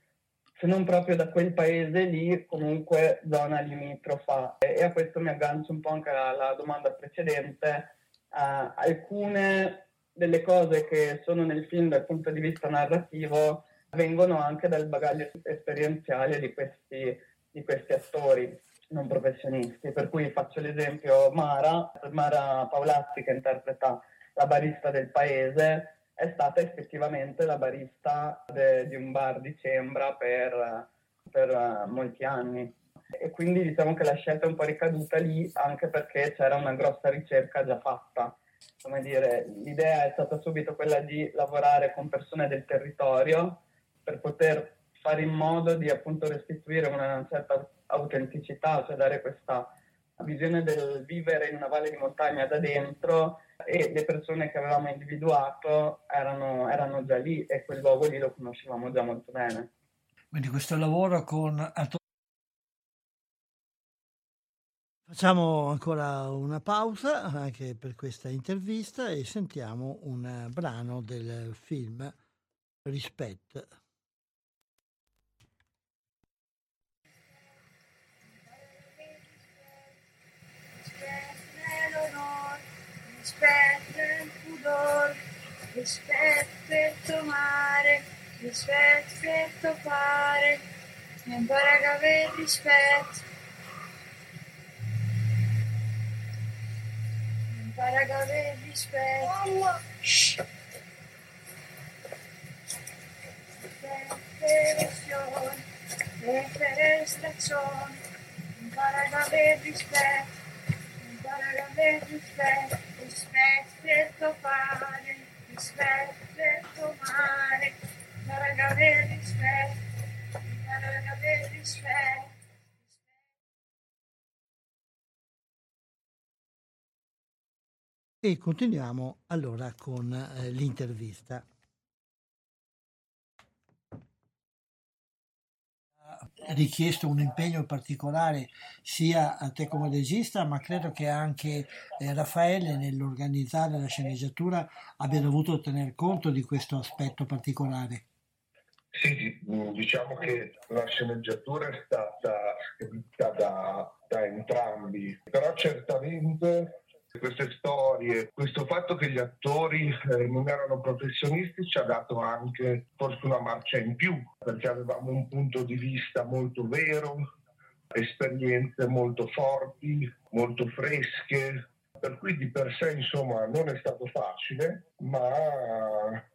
se non proprio da quel paese lì, comunque zona limitrofa. E a questo mi aggancio un po' anche alla domanda precedente. Uh, alcune delle cose che sono nel film dal punto di vista narrativo vengono anche dal bagaglio esperienziale di questi, di questi attori non professionisti. Per cui faccio l'esempio Mara, Mara Paolazzi che interpreta la barista del paese, è stata effettivamente la barista de, di un bar di Cembra per, per uh, molti anni. E quindi diciamo che la scelta è un po' ricaduta lì anche perché c'era una grossa ricerca già fatta. Come dire, l'idea è stata subito quella di lavorare con persone del territorio per poter fare in modo di appunto restituire una certa autenticità, cioè dare questa visione del vivere in una valle di montagna da dentro e le persone che avevamo individuato erano, erano già lì e quel luogo lì lo conoscevamo già molto bene. Quindi questo lavoro con Facciamo ancora una pausa anche per questa intervista e sentiamo un brano del film Rispetto. Rispetto il pudor, rispetto il mare, rispetto il fare, impara a avere rispetto. Impara a avere rispetto. Referenzione, referenzione, impara a avere rispetto, impara a avere rispetto rispetto fare, rispetto mare, raga rispetto, raga rispetto. E continuiamo allora con eh, l'intervista. Richiesto un impegno particolare sia a te come regista, ma credo che anche eh, Raffaele nell'organizzare la sceneggiatura abbia dovuto tener conto di questo aspetto particolare. Sì, diciamo che la sceneggiatura è stata scritta da, da entrambi, però certamente queste storie, questo fatto che gli attori eh, non erano professionisti ci ha dato anche forse una marcia in più, perché avevamo un punto di vista molto vero, esperienze molto forti, molto fresche, per cui di per sé insomma non è stato facile, ma,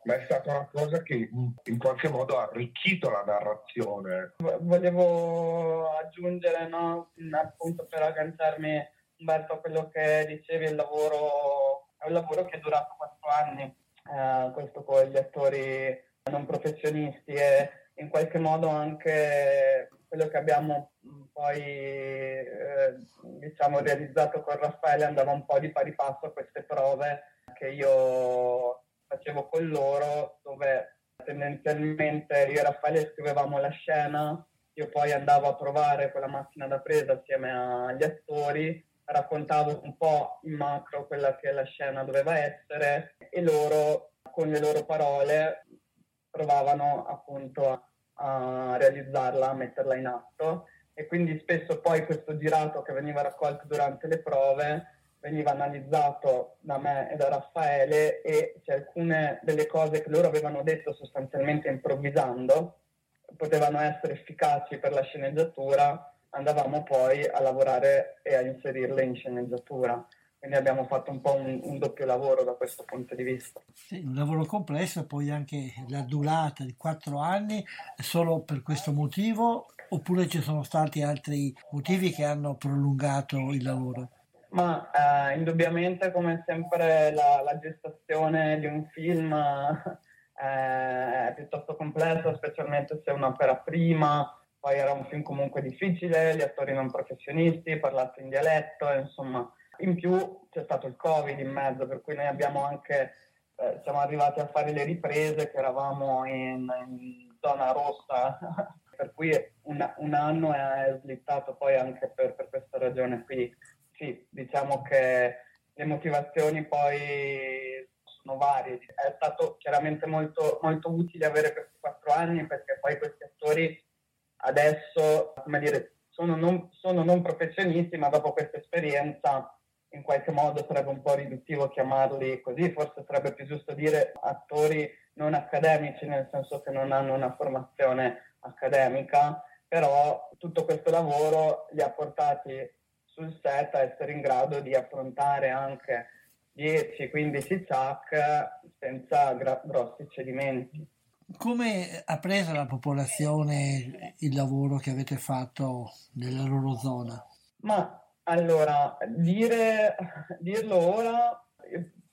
ma, è stata una cosa che in qualche modo ha arricchito la narrazione. Volevo aggiungere no, appunto per agganciarmi Umberto, quello che dicevi, il lavoro, è un lavoro che è durato quattro anni, eh, questo con gli attori non professionisti e in qualche modo anche quello che abbiamo poi eh, diciamo realizzato con Raffaele andava un po' di pari passo a queste prove che io facevo con loro dove tendenzialmente io e Raffaele scrivevamo la scena io poi andavo a provare quella macchina da presa assieme agli attori raccontavo un po' in macro quella che la scena doveva essere e loro con le loro parole provavano appunto a, a realizzarla, a metterla in atto. E quindi spesso poi questo girato che veniva raccolto durante le prove veniva analizzato da me e da Raffaele e se alcune delle cose che loro avevano detto sostanzialmente improvvisando potevano essere efficaci per la sceneggiatura andavamo poi a lavorare e a inserirle in sceneggiatura. Quindi abbiamo fatto un po' un, un, doppio lavoro da questo punto di vista. Sì, un lavoro complesso, poi anche la durata di quattro anni, solo per questo motivo, oppure ci sono stati altri motivi che hanno prolungato il lavoro? Ma eh, indubbiamente, come sempre, la, la, gestazione di un film eh, è piuttosto complessa, specialmente se è un'opera prima poi era un film comunque difficile, gli attori non professionisti, parlati in dialetto, insomma. In più c'è stato il Covid in mezzo, per cui noi abbiamo anche, eh, siamo arrivati a fare le riprese che eravamo in, in zona rossa, <laughs> per cui un, un, anno è slittato poi anche per, per questa ragione qui. Sì, diciamo che le motivazioni poi sono varie. È stato chiaramente molto, molto utile avere questi quattro anni perché poi questi attori adesso, come dire, sono non, sono non professionisti, ma dopo questa esperienza in qualche modo sarebbe un po' riduttivo chiamarli così, forse sarebbe più giusto dire attori non accademici, nel senso che non hanno una formazione accademica, però tutto questo lavoro li ha portati sul set a essere in grado di affrontare anche 10-15 chuck senza gra- grossi cedimenti. Come ha preso la popolazione il lavoro che avete fatto nella loro zona? Ma allora, dire, dirlo ora,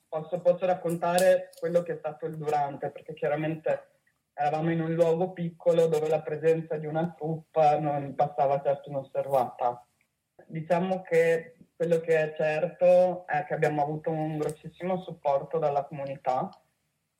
posso, posso raccontare quello che è stato il durante, perché chiaramente eravamo in un luogo piccolo dove la presenza di una truppa non passava certo inosservata. Diciamo che quello che è certo è che abbiamo avuto un grossissimo supporto dalla comunità,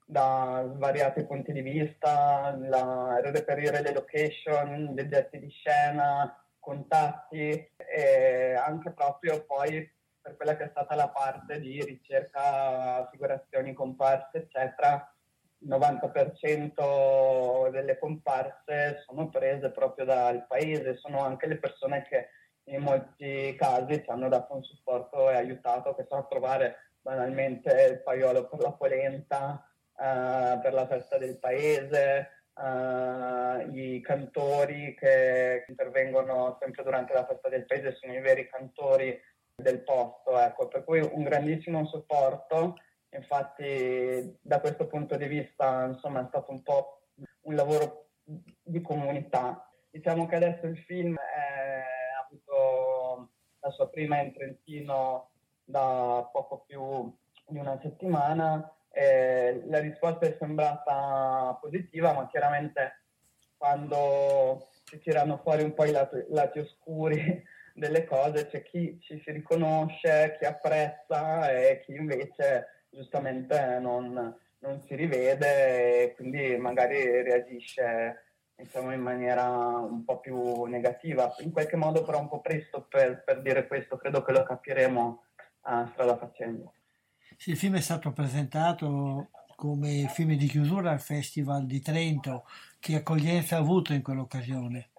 da svariati punti di vista, la, reperire le location, gli oggetti di scena, contatti e anche proprio poi per quella che è stata la parte di ricerca, figurazioni, comparse, eccetera, il 90% delle comparse sono prese proprio dal paese, sono anche le persone che in molti casi ci hanno dato un supporto e aiutato, che sono a trovare banalmente il paiolo per la polenta, uh, per la festa del paese, uh, i cantori che intervengono sempre durante la festa del paese sono i veri cantori del posto, ecco, per cui un grandissimo supporto. Infatti da questo punto di vista insomma, è stato un po' un lavoro di comunità. Diciamo che adesso il film ha avuto la sua prima in Trentino da poco più di una settimana e la risposta è sembrata positiva, ma chiaramente quando si tirano fuori un po' i lati, lati oscuri <laughs> delle cose c'è chi ci si riconosce, chi apprezza e chi invece giustamente non, non si rivede e quindi magari reagisce insomma, in maniera un po' più negativa. In qualche modo però un po' presto per, per dire questo, credo che lo capiremo uh, strada facendo. Sì, il film è stato presentato come film di chiusura al Festival di Trento. Che accoglienza ha avuto in quell'occasione?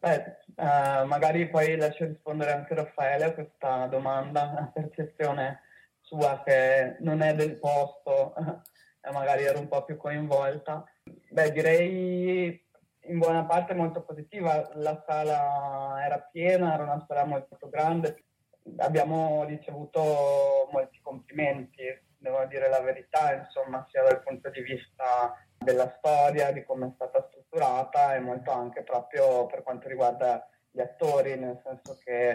Beh, uh, magari poi lascio rispondere anche Raffaele a questa domanda, a percezione sua che non è del posto <laughs> e magari ero un po' più coinvolta. Beh, direi in buona parte molto positiva, la sala era piena, era una sala molto grande, abbiamo ricevuto molti complimenti, devo dire la verità, insomma, sia dal punto di vista della storia, di come è stata strutturata e molto anche proprio per quanto riguarda gli attori, nel senso che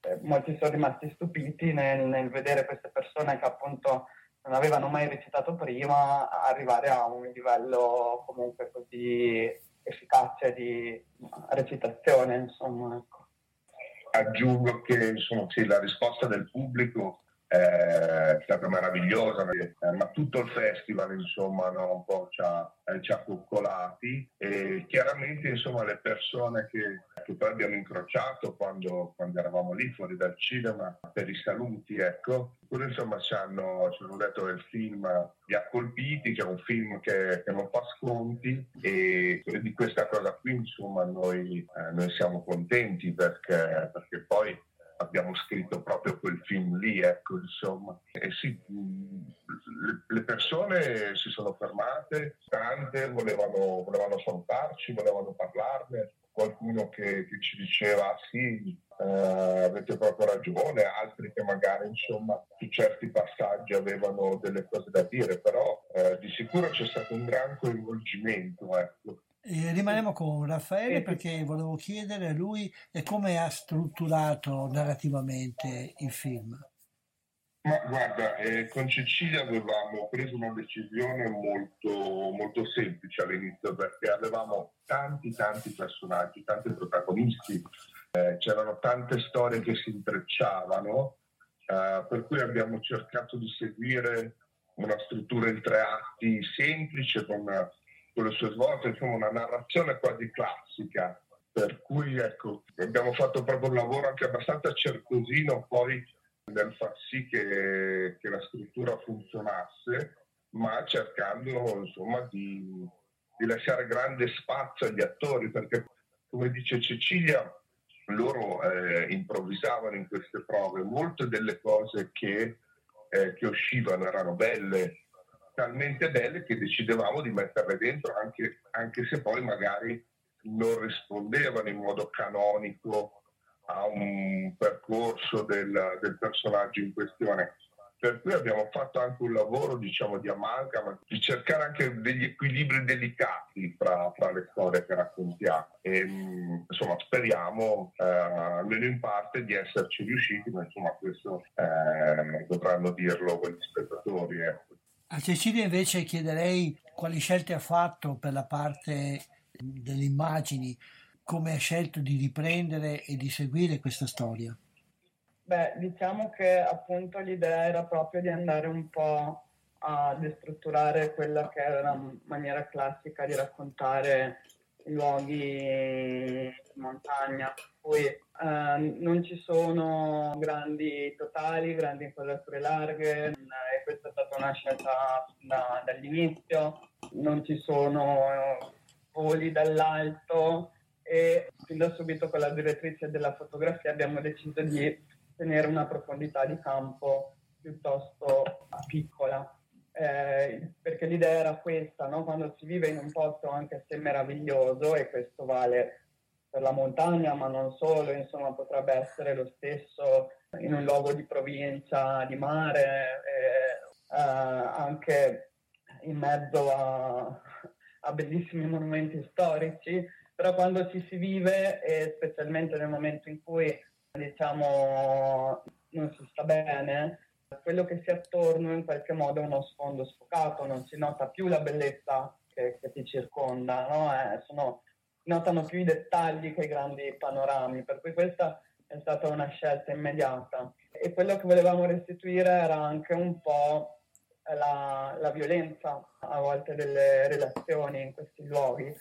eh, molti sono rimasti stupiti nel, nel, vedere queste persone che appunto non avevano mai recitato prima arrivare a un livello comunque così efficace di recitazione, insomma. Ecco. Aggiungo che insomma, sì, la risposta del pubblico è stata meravigliosa, eh, ma tutto il festival insomma no, un po' ci ha, eh, ci ha coccolati e chiaramente insomma le persone che, che poi abbiamo incrociato quando, quando, eravamo lì fuori dal cinema per i saluti, ecco, pure insomma ci hanno, ci hanno detto che il film li ha colpiti, che è un film che, che non fa sconti e di questa cosa qui insomma noi, eh, noi siamo contenti perché, perché poi abbiamo scritto proprio quel film lì, ecco, insomma. E sì, le persone si sono fermate, tante volevano, volevano salutarci, volevano parlarne, qualcuno che, che ci diceva sì, eh, avete proprio ragione, altri che magari insomma su certi passaggi avevano delle cose da dire, però eh, di sicuro c'è stato un gran coinvolgimento, ecco. E rimaniamo con Raffaele perché volevo chiedere a lui come ha strutturato narrativamente il film. Ma guarda, eh, con Cecilia avevamo preso una decisione molto, molto semplice all'inizio perché avevamo tanti tanti personaggi, tanti protagonisti, eh, c'erano tante storie che si intrecciavano, eh, per cui abbiamo cercato di seguire una struttura in tre atti semplice con con le sue svolte, insomma una narrazione quasi classica. Per cui ecco, abbiamo fatto proprio un lavoro anche abbastanza certosino poi nel far sì che, che la struttura funzionasse, ma cercando insomma di, di lasciare grande spazio agli attori, perché come dice Cecilia, loro eh, improvvisavano in queste prove, molte delle cose che, eh, che, uscivano erano belle, talmente belle che decidevamo di metterle dentro, anche, anche se poi magari non rispondevano in modo canonico a un percorso del, del personaggio in questione per cui abbiamo fatto anche un lavoro diciamo, di amalgama, di cercare anche degli equilibri delicati fra, fra le storie che raccontiamo. E, insomma, speriamo, eh, almeno in parte, di esserci riusciti, ma insomma questo eh, dovranno dirlo gli spettatori. Ecco. A Cecilia invece chiederei quali scelte ha fatto per la parte delle immagini, come ha scelto di riprendere e di seguire questa storia. Beh, diciamo che appunto l'idea era proprio di andare un po' a destrutturare quella che era la maniera classica di raccontare i luoghi in montagna. Poi eh, non ci sono grandi totali, grandi inquadrature larghe, e questa è stata una scelta da, dall'inizio, non ci sono voli dall'alto e fin subito con la direttrice della fotografia abbiamo deciso di tenere una profondità di campo piuttosto piccola. Eh, perché l'idea era questa, no? quando si vive in un posto anche se meraviglioso, e questo vale per la montagna, ma non solo, insomma potrebbe essere lo stesso in un luogo di provincia, di mare, eh, eh, anche in mezzo a, a bellissimi monumenti storici, però quando ci si vive, e specialmente nel momento in cui diciamo, non si sta bene, quello che si è attorno in qualche modo è uno sfondo sfocato, non si nota più la bellezza che, che ti circonda, no? eh, sono, notano più i dettagli che i grandi panorami, per cui questa è stata una scelta immediata. E quello che volevamo restituire era anche un po' la, la violenza a volte delle relazioni in questi luoghi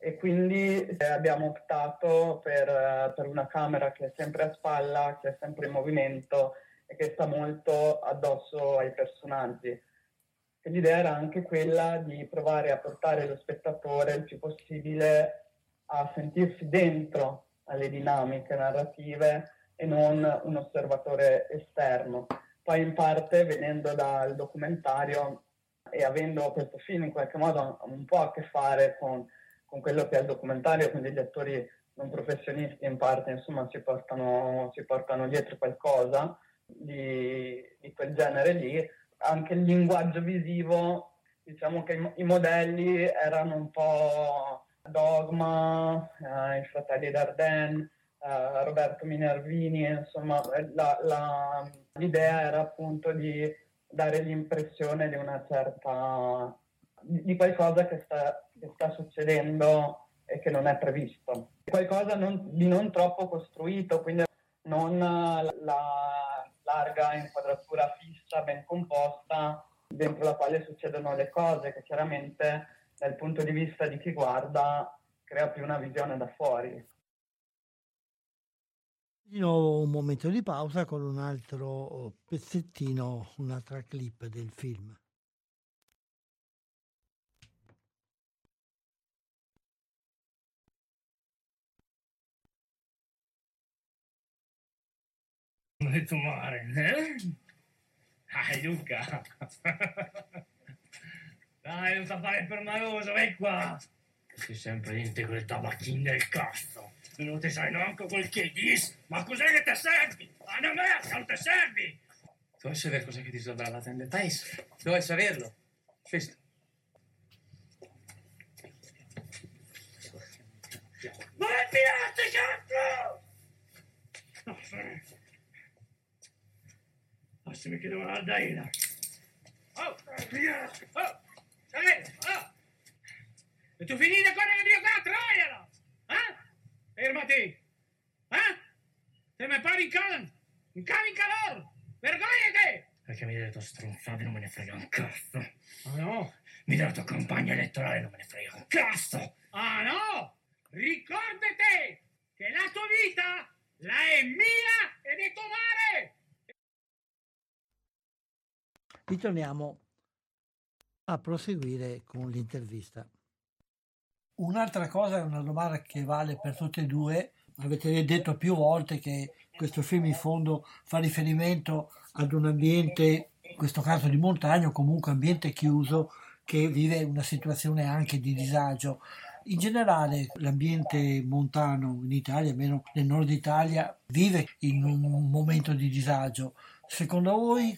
e quindi eh, abbiamo optato per, eh, per, una camera che è sempre a spalla, che è sempre in movimento e che sta molto addosso ai personaggi. E l'idea era anche quella di provare a portare lo spettatore il più possibile a sentirsi dentro alle dinamiche narrative e non un osservatore esterno. Poi in parte venendo dal documentario e avendo questo film in qualche modo un po' a che fare con con quello che è il documentario, quindi gli attori non professionisti in parte insomma si portano, si portano dietro qualcosa di, di, quel genere lì. Anche il linguaggio visivo, diciamo che i, i modelli erano un po' Dogma, eh, i fratelli Dardenne, eh, Roberto Minervini, insomma la, la, l'idea era appunto di dare l'impressione di una certa di qualcosa che sta, che sta succedendo e che non è previsto. Qualcosa non, di non troppo costruito, quindi non la larga inquadratura fissa, ben composta, dentro la quale succedono le cose, che chiaramente dal punto di vista di chi guarda crea più una visione da fuori. Di nuovo un momento di pausa con un altro pezzettino, un'altra clip del film. Di tu mare, eh? Dai, Luca. <laughs> Dai, non sa fare permaloso, vai qua. Sei sempre in te con le tabacchine del cazzo. Non ti sai neanche quel che dici. Ma cos'è che ti servi? Ah, non è, non ti servi. Tu vuoi sapere cosa che ti sto dalla tenda? Tu vuoi saperlo? Questo. Ma è pirata, cazzo! Se mi chiedono la daina. Oh, via! Oh, salve! Oh! E tu finite con che Dio qua, troialo! Eh? Fermati! Eh? Se mi pari in can! In can in calor! Vergognati! Perché mi hai detto stronzate non me ne frega un cazzo. Ah no? Mi dai la tua campagna elettorale non me ne frega un cazzo! Ah no? ricordate che la tua vita la è mia ed è tua mare. Ritorniamo a proseguire con l'intervista. Un'altra cosa è una domanda che vale per tutte e due. Avete detto più volte che questo film in fondo fa riferimento ad un ambiente, in questo caso di montagna o comunque ambiente chiuso, che vive una situazione anche di disagio. In generale l'ambiente montano in Italia, almeno nel nord Italia, vive in un momento di disagio. Secondo voi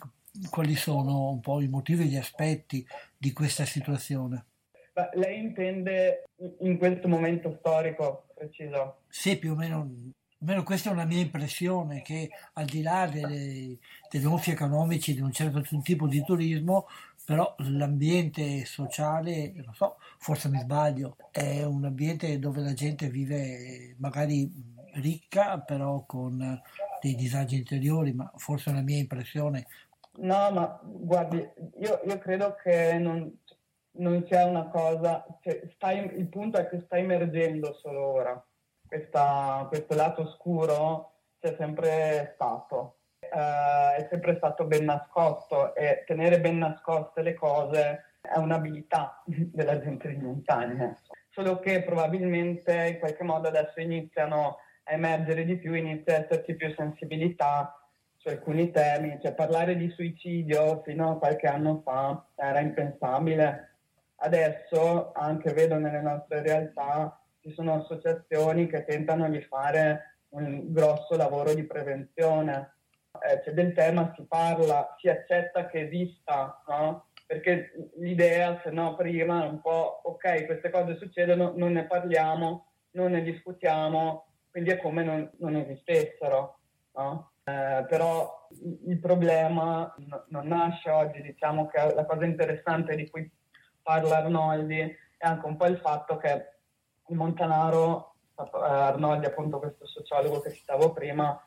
quali sono un po' i motivi e gli aspetti di questa situazione? Ma lei intende in questo momento storico preciso? Sì, più o meno, almeno questa è una mia impressione, che al di là delle, degli onfi economici di un certo tipo di turismo, però l'ambiente sociale, non so, forse mi sbaglio, è un ambiente dove la gente vive magari ricca, però con dei disagi interiori, ma forse è una mia impressione. No, ma guardi, io, io credo che non, non sia una cosa, cioè, sta, il punto è che sta emergendo solo ora. Questa, questo lato oscuro c'è sempre stato, eh, è sempre stato ben nascosto e tenere ben nascoste le cose è un'abilità <laughs> della gente di montagna. Solo che probabilmente in qualche modo adesso iniziano a emergere di più, inizia ad esserci più sensibilità su alcuni temi, cioè parlare di suicidio fino a qualche anno fa era impensabile. Adesso anche vedo nelle nostre realtà ci sono associazioni che tentano di fare un grosso lavoro di prevenzione. Eh, cioè del tema si parla, si accetta che esista, no? perché l'idea, se no, prima è un po' ok, queste cose succedono, non ne parliamo, non ne discutiamo, quindi è come non, non esistessero. No? Eh, però il problema n- non nasce oggi, diciamo che la cosa interessante di cui parla Arnoldi è anche un po' il fatto che il Montanaro, eh, Arnoldi appunto questo sociologo che citavo prima,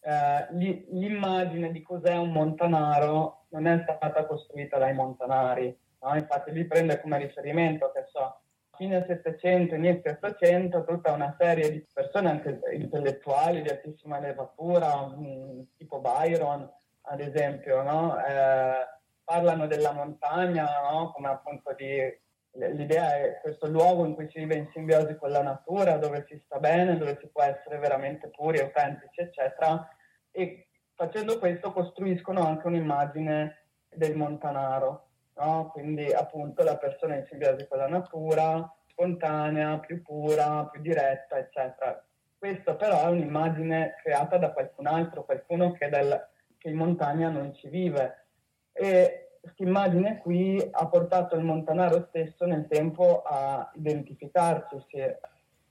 eh, l'immagine di cos'è un Montanaro non è stata costruita dai Montanari, no? infatti li prende come riferimento, che so, fine 700, inizio 800, tutta una serie di persone anche intellettuali di altissima levatura, mh, tipo Byron, ad esempio, no? eh, parlano della montagna no? come appunto di... L'idea è questo luogo in cui si vive in simbiosi con la natura, dove si sta bene, dove si può essere veramente puri, autentici, eccetera. E facendo questo costruiscono anche un'immagine del montanaro no? quindi appunto la persona in simbiosi con la natura, spontanea, più pura, più diretta, eccetera. Questo però è un'immagine creata da qualcun altro, qualcuno che, del, che in montagna non ci vive. E questa immagine qui ha portato il montanaro stesso nel tempo a identificarsi.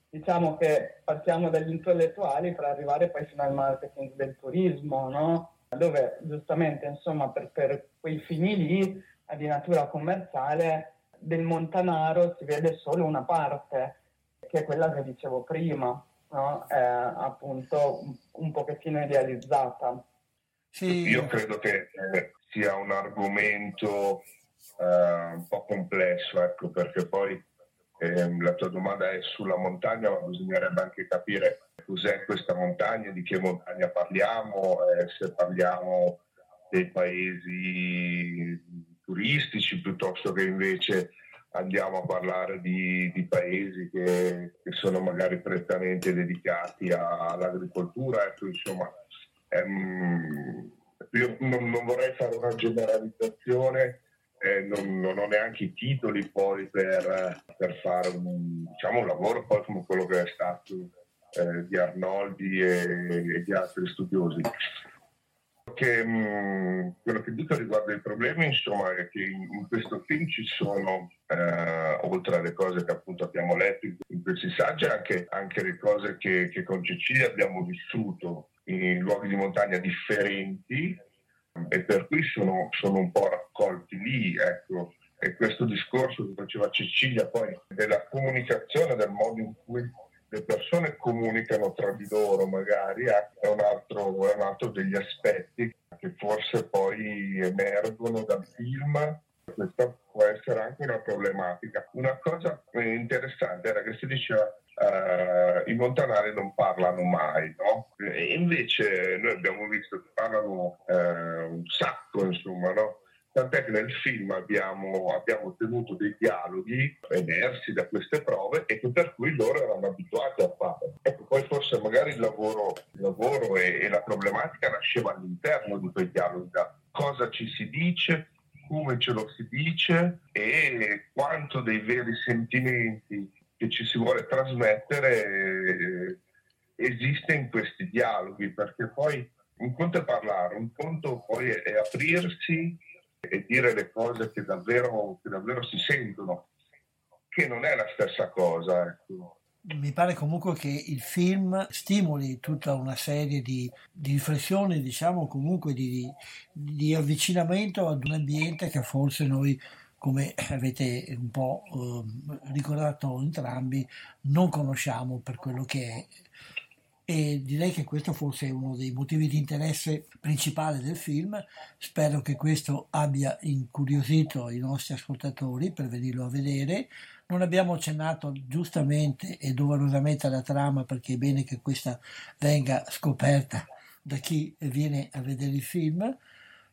Diciamo che partiamo dagli intellettuali per arrivare poi fino al marketing del turismo, no? dove giustamente insomma per, per quei fini lì di natura commerciale, del Montanaro si vede solo una parte, che è quella che dicevo prima, no? è appunto un, pochettino idealizzata. Sì. Io credo che eh, sia un argomento eh, un po' complesso, ecco, perché poi eh, la tua domanda è sulla montagna, ma bisognerebbe anche capire cos'è questa montagna, di che montagna parliamo, eh, se parliamo dei paesi turistici piuttosto che invece andiamo a parlare di, di paesi che, che, sono magari prettamente dedicati all'agricoltura. Ecco, insomma, ehm, io non, non, vorrei fare una generalizzazione, eh, non, non, ho neanche i titoli poi per, per fare un, diciamo, un, lavoro poi come quello che è stato eh, di Arnoldi e, e di altri studiosi che mh, quello che dico riguardo i problemi, insomma, è che in, in questo film ci sono, eh, oltre alle cose che appunto abbiamo letto in questi saggi, anche, anche le cose che, che, con Cecilia abbiamo vissuto in luoghi di montagna differenti e per cui sono, sono un po' raccolti lì, ecco. E questo discorso che faceva Cecilia poi della comunicazione, del modo in cui le persone comunicano tra di loro magari è un altro, è un altro degli aspetti che forse poi emergono dal film Questa può essere anche una problematica. Una cosa interessante era che si diceva Uh, i montanari non parlano mai, no? E invece noi abbiamo visto che parlano uh, un sacco, insomma, no? Tant'è che nel film abbiamo, abbiamo ottenuto dei dialoghi emersi da queste prove e che per cui loro erano abituati a fare. Ecco, poi forse magari il lavoro, il lavoro e, e la problematica nasceva all'interno di quei dialoghi, da cosa ci si dice, come ce lo si dice e quanto dei veri sentimenti che ci si vuole trasmettere eh, esiste in questi dialoghi, perché poi un conto è parlare, un conto poi è, è aprirsi e dire le cose che davvero, che davvero, si sentono, che non è la stessa cosa. Ecco. Mi pare comunque che il film stimoli tutta una serie di, di riflessioni, diciamo comunque di, di avvicinamento ad un ambiente che forse noi come avete un po' eh, ricordato entrambi, non conosciamo per quello che è. E direi che questo forse è uno dei motivi di interesse principale del film. Spero che questo abbia incuriosito i nostri ascoltatori per venirlo a vedere. Non abbiamo accennato giustamente e doverosamente alla trama perché è bene che questa venga scoperta da chi viene a vedere il film.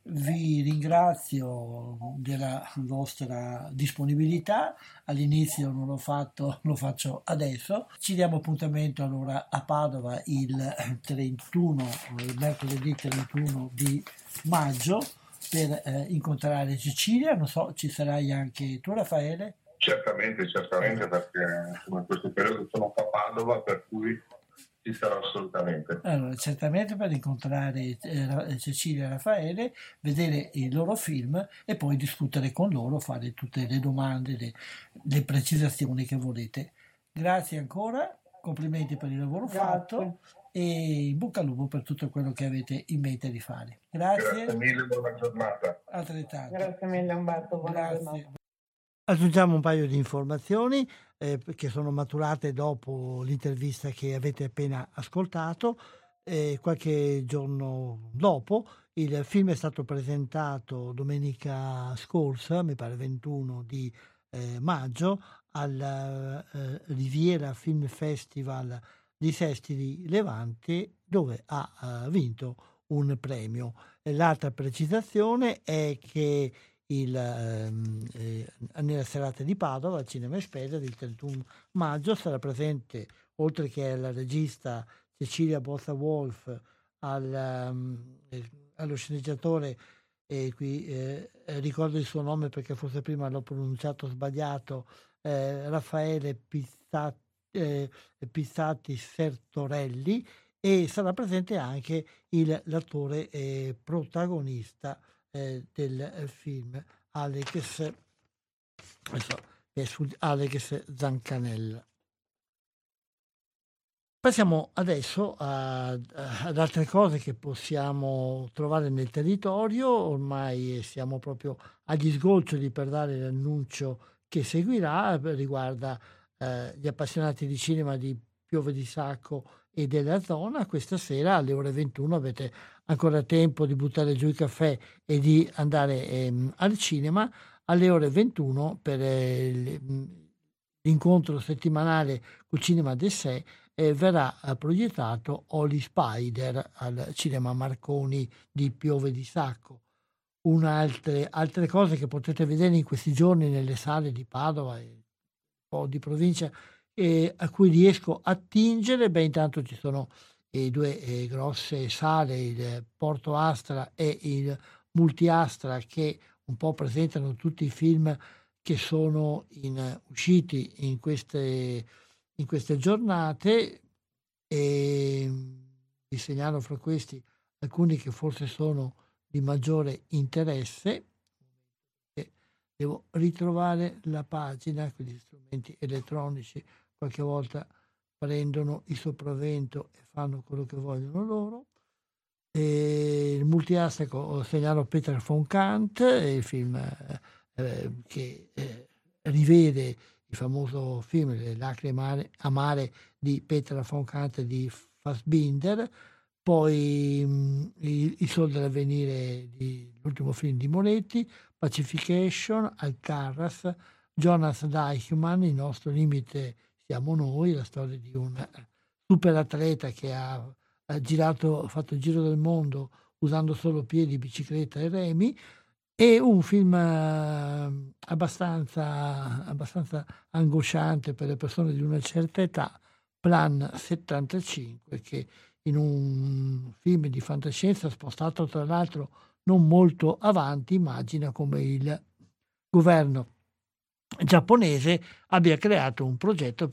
Vi ringrazio della vostra disponibilità. All'inizio non l'ho fatto, lo faccio adesso. Ci diamo appuntamento allora a Padova il 31, il mercoledì 31 di maggio per eh, incontrare Cecilia. Non so, ci sarai anche tu, Raffaele? Certamente, certamente, perché in questo periodo sono a Padova, per cui ci sarà assolutamente. Allora, certamente per incontrare eh, Cecilia e Raffaele, vedere i loro film e poi discutere con loro, fare tutte le domande, le, le precisazioni che volete. Grazie ancora, complimenti per il lavoro Grazie. fatto e in bocca al lupo per tutto quello che avete in mente di fare. Grazie. Grazie mille, buona giornata. Altrettanto. Grazie mille Umberto, buona Grazie. giornata. Aggiungiamo un paio di informazioni eh, che sono maturate dopo l'intervista che avete appena ascoltato. Eh, qualche giorno dopo il film è stato presentato domenica scorsa, mi pare 21 di eh, maggio, al eh, Riviera Film Festival di Sesti di Levante, dove ha eh, vinto un premio. L'altra precisazione è che il, ehm, eh, nella serata di Padova al Cinema Espedia del 31 maggio sarà presente oltre che alla regista Cecilia Bozza Wolf al, um, eh, allo sceneggiatore e qui eh, ricordo il suo nome perché forse prima l'ho pronunciato sbagliato eh, Raffaele Pizzati, eh, Pizzati Sertorelli e sarà presente anche il, l'attore protagonista eh, del eh, film Alex, adesso, Alex Zancanella. Passiamo adesso a, ad altre cose che possiamo trovare nel territorio, ormai siamo proprio agli sgoccioli per dare l'annuncio che seguirà, riguarda eh, gli appassionati di cinema di Piove di Sacco e della zona. Questa sera alle ore 21 avete ancora tempo di buttare giù il caffè e di andare ehm, al cinema. Alle ore 21 per eh, l'incontro settimanale col Cinema d'Essè eh, verrà eh, proiettato Holy Spider al Cinema Marconi di Piove di Sacco. Un'altre, altre cose che potete vedere in questi giorni nelle sale di Padova e un po' di provincia eh, a cui riesco a attingere, beh intanto ci sono le due eh, grosse sale, il Porto Astra e il Multi Astra che un po' presentano tutti i film che sono in, usciti in queste, in queste giornate e vi segnalo fra questi alcuni che forse sono di maggiore interesse. Devo ritrovare la pagina con gli strumenti elettronici qualche volta prendono il sopravvento e fanno quello che vogliono loro. E il multiastraco segnalo Peter von Kant, il film eh, che eh, rivede il famoso film Le lacrime amare di Peter von Kant di Fassbinder, poi mh, il, il Sol dell'avvenire, di, l'ultimo film di Moretti, Pacification, Alcaraz, Jonas Deichmann, il nostro limite siamo noi, la storia di un super atleta che ha, ha girato, fatto il giro del mondo usando solo piedi, bicicletta e remi, e un film eh, abbastanza, abbastanza angosciante per le persone di una certa età, Plan 75, che in un film di fantascienza spostato tra l'altro non molto avanti, immagina come il governo giapponese abbia creato un progetto,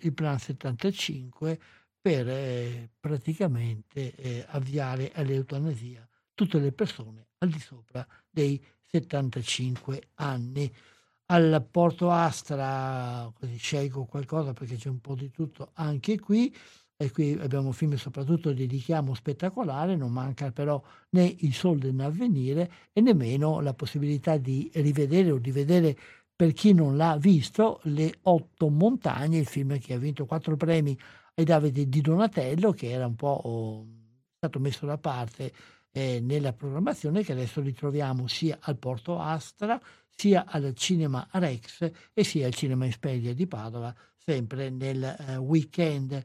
il Plan 75, per eh, praticamente eh, avviare all'eutanasia tutte le persone al di sopra dei 75 anni. Al Porto Astra, così scelgo qualcosa perché c'è un po' di tutto anche qui, e qui abbiamo film soprattutto di richiamo spettacolare, non manca però né il sol dell'avvenire e nemmeno la possibilità di rivedere o di vedere per chi non l'ha visto Le Otto Montagne, il film che ha vinto quattro premi ai Davide di Donatello, che era un po' oh, stato messo da parte eh, nella programmazione che adesso ritroviamo sia al Porto Astra, sia al Cinema Rex e sia al Cinema Inspedia di Padova, sempre nel eh, weekend.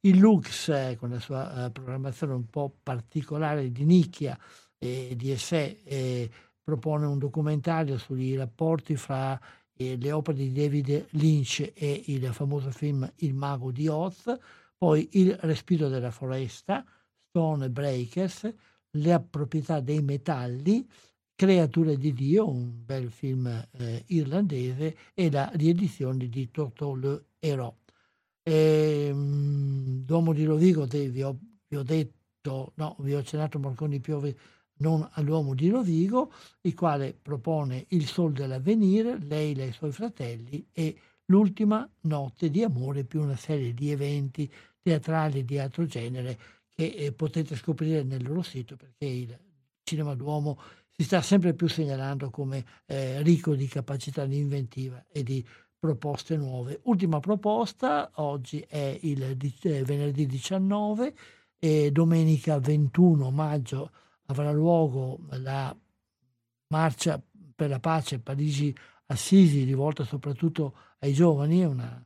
Il Lux, eh, con la sua eh, programmazione un po' particolare di nicchia e di essè, eh, propone un documentario sui rapporti fra eh, le opere di David Lynch e il famoso film Il mago di Oz, poi Il respiro della foresta, Stone Breakers, la proprietà dei metalli, Creature di Dio, un bel film eh, irlandese, e la riedizione di Toto le Héros. E, um, Duomo di Rovigo, vi, ho, vi, ho, detto, no, vi ho accennato Marconi Piove non all'uomo di Rovigo, il quale propone Il Sol dell'Avvenire, lei e i suoi fratelli e L'ultima notte di amore più una serie di eventi teatrali di altro genere che eh, potete scoprire nel loro sito perché il cinema d'uomo si sta sempre più segnalando come eh, ricco di capacità di inventiva e di proposte nuove. Ultima proposta, oggi è il eh, venerdì 19 e domenica 21 maggio avrà luogo la marcia per la pace Parigi-Assisi rivolta soprattutto ai giovani, è una,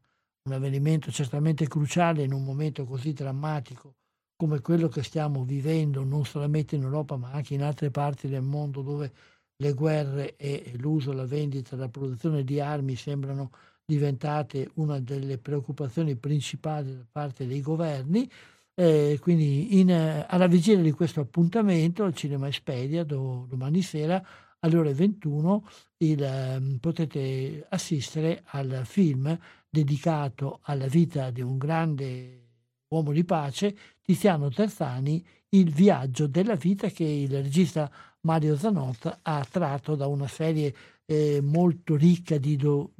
un avvenimento certamente cruciale in un momento così drammatico come quello che stiamo vivendo non solamente in Europa ma anche in altre parti del mondo dove le guerre e l'uso, la vendita, la produzione di armi sembrano diventate una delle preoccupazioni principali da parte dei governi. Eh, quindi in, alla vigilia di questo appuntamento al Cinema Espedia do, domani sera alle ore 21 il, um, potete assistere al film dedicato alla vita di un grande uomo di pace, Tiziano Terzani, Il viaggio della vita che il regista Mario Zanotta ha tratto da una serie eh, molto ricca di do,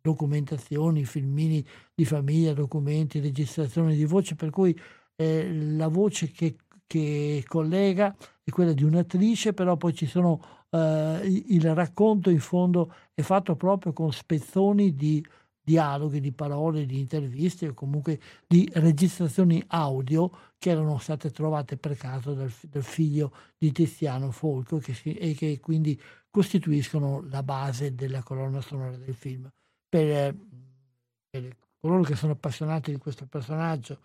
documentazioni, filmini di famiglia, documenti, registrazioni di voce, per cui eh, la voce che, che, collega è quella di un'attrice, però poi ci sono eh, il racconto in fondo è fatto proprio con spezzoni di dialoghi, di parole, di interviste o comunque di registrazioni audio che erano state trovate per caso dal, dal figlio di Tiziano Folco che si, e che quindi costituiscono la base della colonna sonora del film. Per, per coloro che sono appassionati di questo personaggio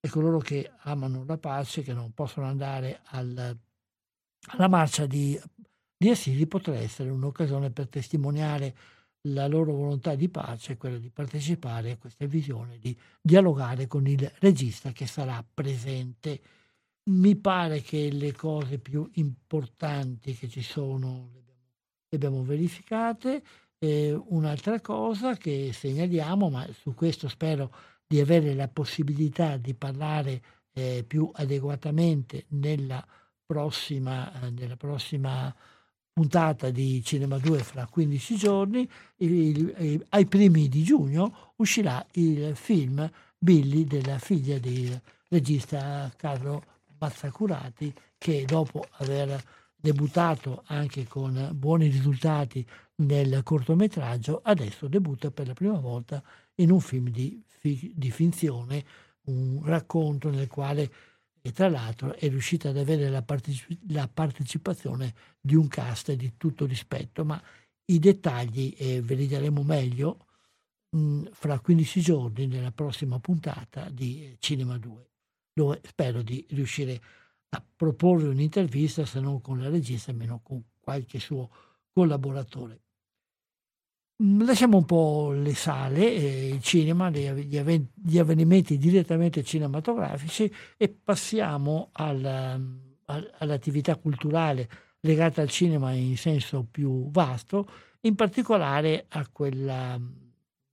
e coloro che amano la pace, che non possono andare al, alla marcia di, di Assisi, potrà essere un'occasione per testimoniare la loro volontà di pace quella di partecipare a questa visione, di dialogare con il regista che sarà presente. Mi pare che le cose più importanti che ci sono le abbiamo verificate. Eh, un'altra cosa che segnaliamo, ma su questo spero di avere la possibilità di parlare eh, più adeguatamente nella prossima, eh, nella prossima puntata di Cinema 2 fra 15 giorni, il, il, ai primi di giugno uscirà il film Billy della figlia del regista Carlo Mazzacurati che dopo aver debuttato anche con buoni risultati nel cortometraggio, adesso debutta per la prima volta in un film di, di finzione, un racconto nel quale e tra l'altro è riuscita ad avere la, parteci- la partecipazione di un cast di tutto rispetto, ma i dettagli eh, ve li daremo meglio mh, fra 15 giorni nella prossima puntata di Cinema 2, dove spero di riuscire a proporre un'intervista, se non con la regista, almeno con qualche suo collaboratore. Mm, lasciamo un po' le sale, eh, il cinema, gli, avven- gli, avvenimenti direttamente cinematografici e passiamo al, al, all'attività culturale legata al cinema in senso più vasto, in particolare a quella mm,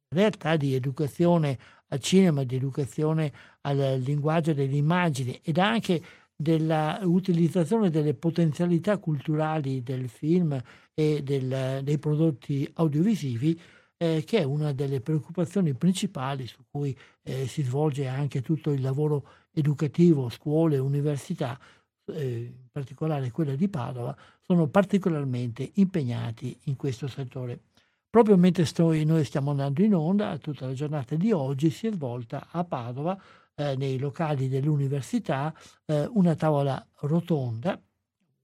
realtà di educazione al cinema, di educazione al linguaggio delle immagini ed anche dell'utilizzazione delle potenzialità culturali del film e del, dei prodotti audiovisivi, eh, che è una delle preoccupazioni principali su cui eh, si svolge anche tutto il lavoro educativo, scuole, università, eh, in particolare quella di Padova, sono particolarmente impegnati in questo settore. Proprio mentre noi stiamo andando in onda, tutta la giornata di oggi si è svolta a Padova eh, nei locali dell'università eh, una tavola rotonda,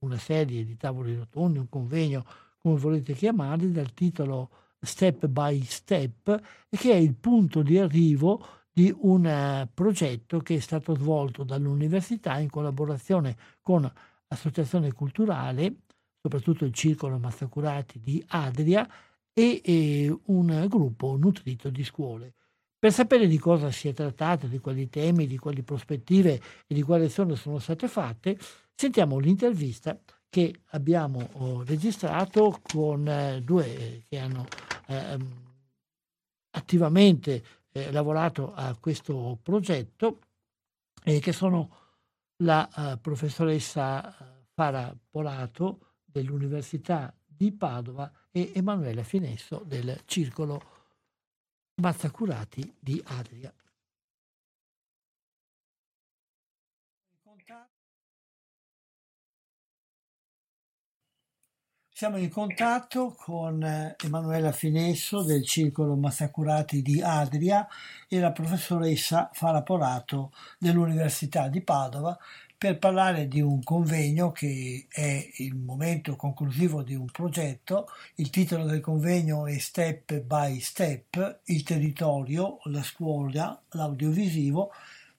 una serie di tavoli rotondi, un convegno, come volete chiamarli, dal titolo Step by Step, che è il punto di arrivo di un uh, progetto che è stato svolto dall'università in collaborazione con associazione culturale, soprattutto il Circolo Mazzacurati di Adria e, e un gruppo nutrito di scuole. Per sapere di cosa si è trattato, di quali temi, di quali prospettive e di quali sono, sono state fatte, sentiamo l'intervista che abbiamo oh, registrato con eh, due che hanno eh, attivamente eh, lavorato a questo progetto e che sono la uh, professoressa eh, Fara Polato dell'Università di Padova e Emanuela Finesso del Circolo Mazzacurati di Adria. Siamo in contatto con eh, Emanuela Finesso del Circolo Mazzacurati di Adria e la professoressa Faraporato dell'Università di Padova per parlare di un convegno che è il momento conclusivo di un progetto. Il titolo del convegno è Step by Step, il territorio, la scuola, l'audiovisivo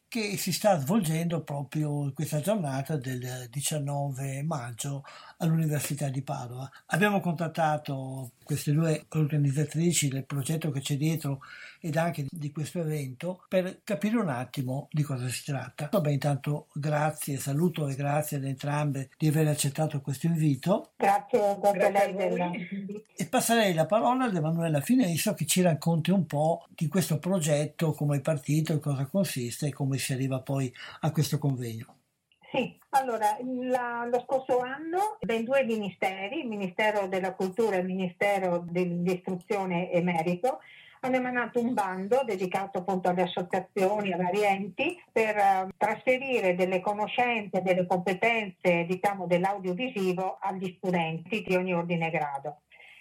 che si sta svolgendo proprio questa giornata del 19 maggio all'Università di Padova. Abbiamo contattato queste due organizzatrici del progetto che c'è dietro ed anche di questo evento per capire un attimo di cosa si tratta. Vabbè, intanto grazie, saluto e grazie ad entrambe di aver accettato questo invito. Grazie, grazie E passerei la parola ad Emanuela Finesso che ci racconti un po' di questo progetto, come è partito, in cosa consiste e come si arriva poi a questo convegno. Sì, allora la, lo scorso anno ben due ministeri, il Ministero della Cultura e il Ministero dell'Istruzione e Merito, hanno emanato un bando dedicato appunto alle associazioni, ai vari enti, per uh, trasferire delle conoscenze, delle competenze diciamo, dell'audiovisivo agli studenti di ogni ordine e grado.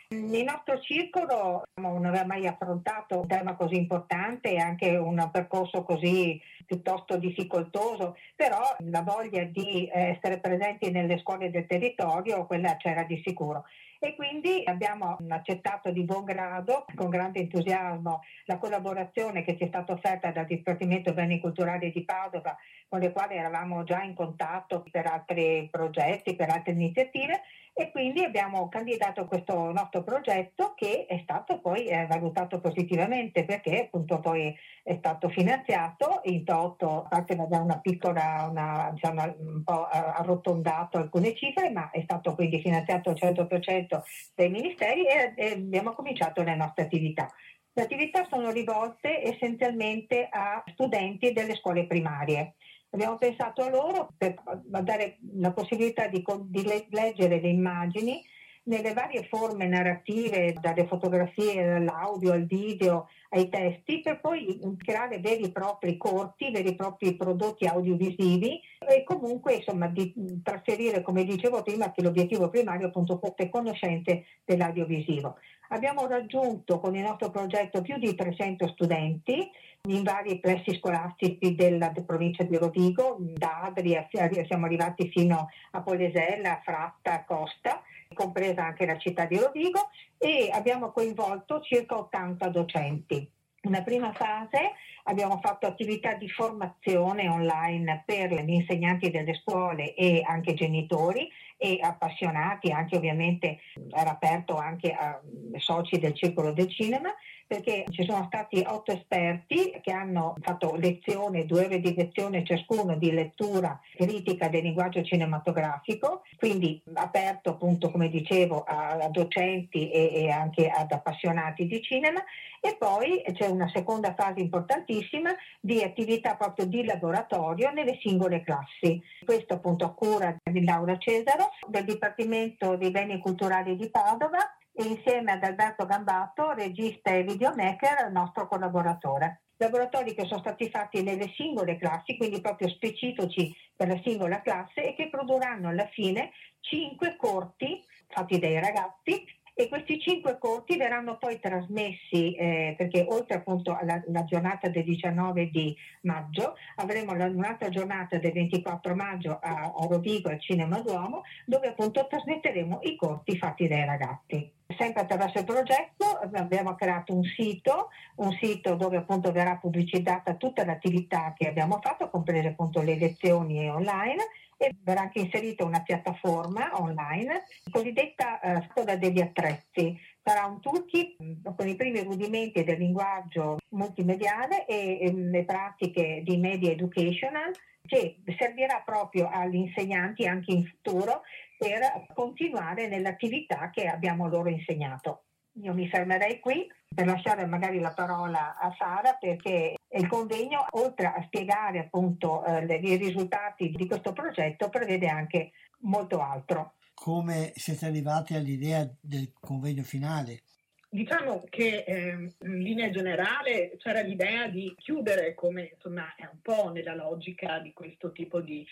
Il nostro circolo non aveva mai affrontato un tema così importante e anche un percorso così piuttosto difficoltoso, però la voglia di essere presenti nelle scuole del territorio, quella c'era di sicuro e quindi abbiamo accettato di buon grado, con grande entusiasmo, la collaborazione che ci è stata offerta dal Dipartimento Beni Culturali di Padova, con le quali eravamo già in contatto per altri progetti, per altre iniziative e quindi abbiamo candidato questo nostro progetto che è stato poi eh, valutato positivamente perché appunto poi è stato finanziato in toto, a parte da una piccola, una, diciamo, un po' arrotondato alcune cifre, ma è stato quindi finanziato al 100% dai ministeri e, e abbiamo cominciato le nostre attività. Le attività sono rivolte essenzialmente a studenti delle scuole primarie. Abbiamo pensato a loro per dare la possibilità di, di leggere le immagini nelle varie forme narrative, dalle fotografie all'audio al video ai testi, per poi creare veri e propri corti, veri e propri prodotti audiovisivi e comunque insomma di trasferire, come dicevo prima, che l'obiettivo primario è appunto queste conoscenze dell'audiovisivo. Abbiamo raggiunto con il nostro progetto più di 300 studenti in vari plessi scolastici della provincia di Rovigo, da Adria siamo arrivati fino a Polesella, Fratta, Costa, compresa anche la città di Rovigo e abbiamo coinvolto circa 80 docenti. Nella prima fase abbiamo fatto attività di formazione online per gli insegnanti delle scuole e anche genitori e appassionati, anche ovviamente era aperto anche a soci del Circolo del Cinema perché ci sono stati otto esperti che hanno fatto lezione, due ore di lezione ciascuno di lettura critica del linguaggio cinematografico, quindi aperto appunto come dicevo a, docenti e, anche ad appassionati di cinema e poi c'è una seconda fase importantissima di attività proprio di laboratorio nelle singole classi. Questo appunto a cura di Laura Cesaro del Dipartimento dei Beni Culturali di Padova e insieme ad Alberto Gambato, regista e videomaker, nostro collaboratore. Laboratori che sono stati fatti nelle singole classi, quindi proprio specifici per la singola classe e che produrranno alla fine cinque corti fatti dai ragazzi e questi cinque corti verranno poi trasmessi eh, perché oltre appunto alla, alla, giornata del 19 di maggio avremo un'altra giornata del 24 maggio a, a Rovigo al Cinema Duomo dove appunto trasmetteremo i corti fatti dai ragazzi. Sempre attraverso il progetto abbiamo creato un sito, un sito dove appunto verrà pubblicizzata tutta l'attività che abbiamo fatto, comprese appunto le lezioni online e verrà anche inserita una piattaforma online cosiddetta eh, Storia degli attrezzi. Sarà un toolkit mm, con i primi rudimenti del linguaggio multimediale e, e le pratiche di media educational che servirà proprio agli insegnanti anche in futuro per continuare nell'attività che abbiamo loro insegnato. Io mi fermerei qui per lasciare magari la parola a Sara perché il convegno, oltre a spiegare appunto eh, i risultati di questo progetto, prevede anche molto altro. Come siete arrivati all'idea del convegno finale? Diciamo che eh, in linea generale c'era l'idea di chiudere, come insomma è un po' nella logica di questo tipo di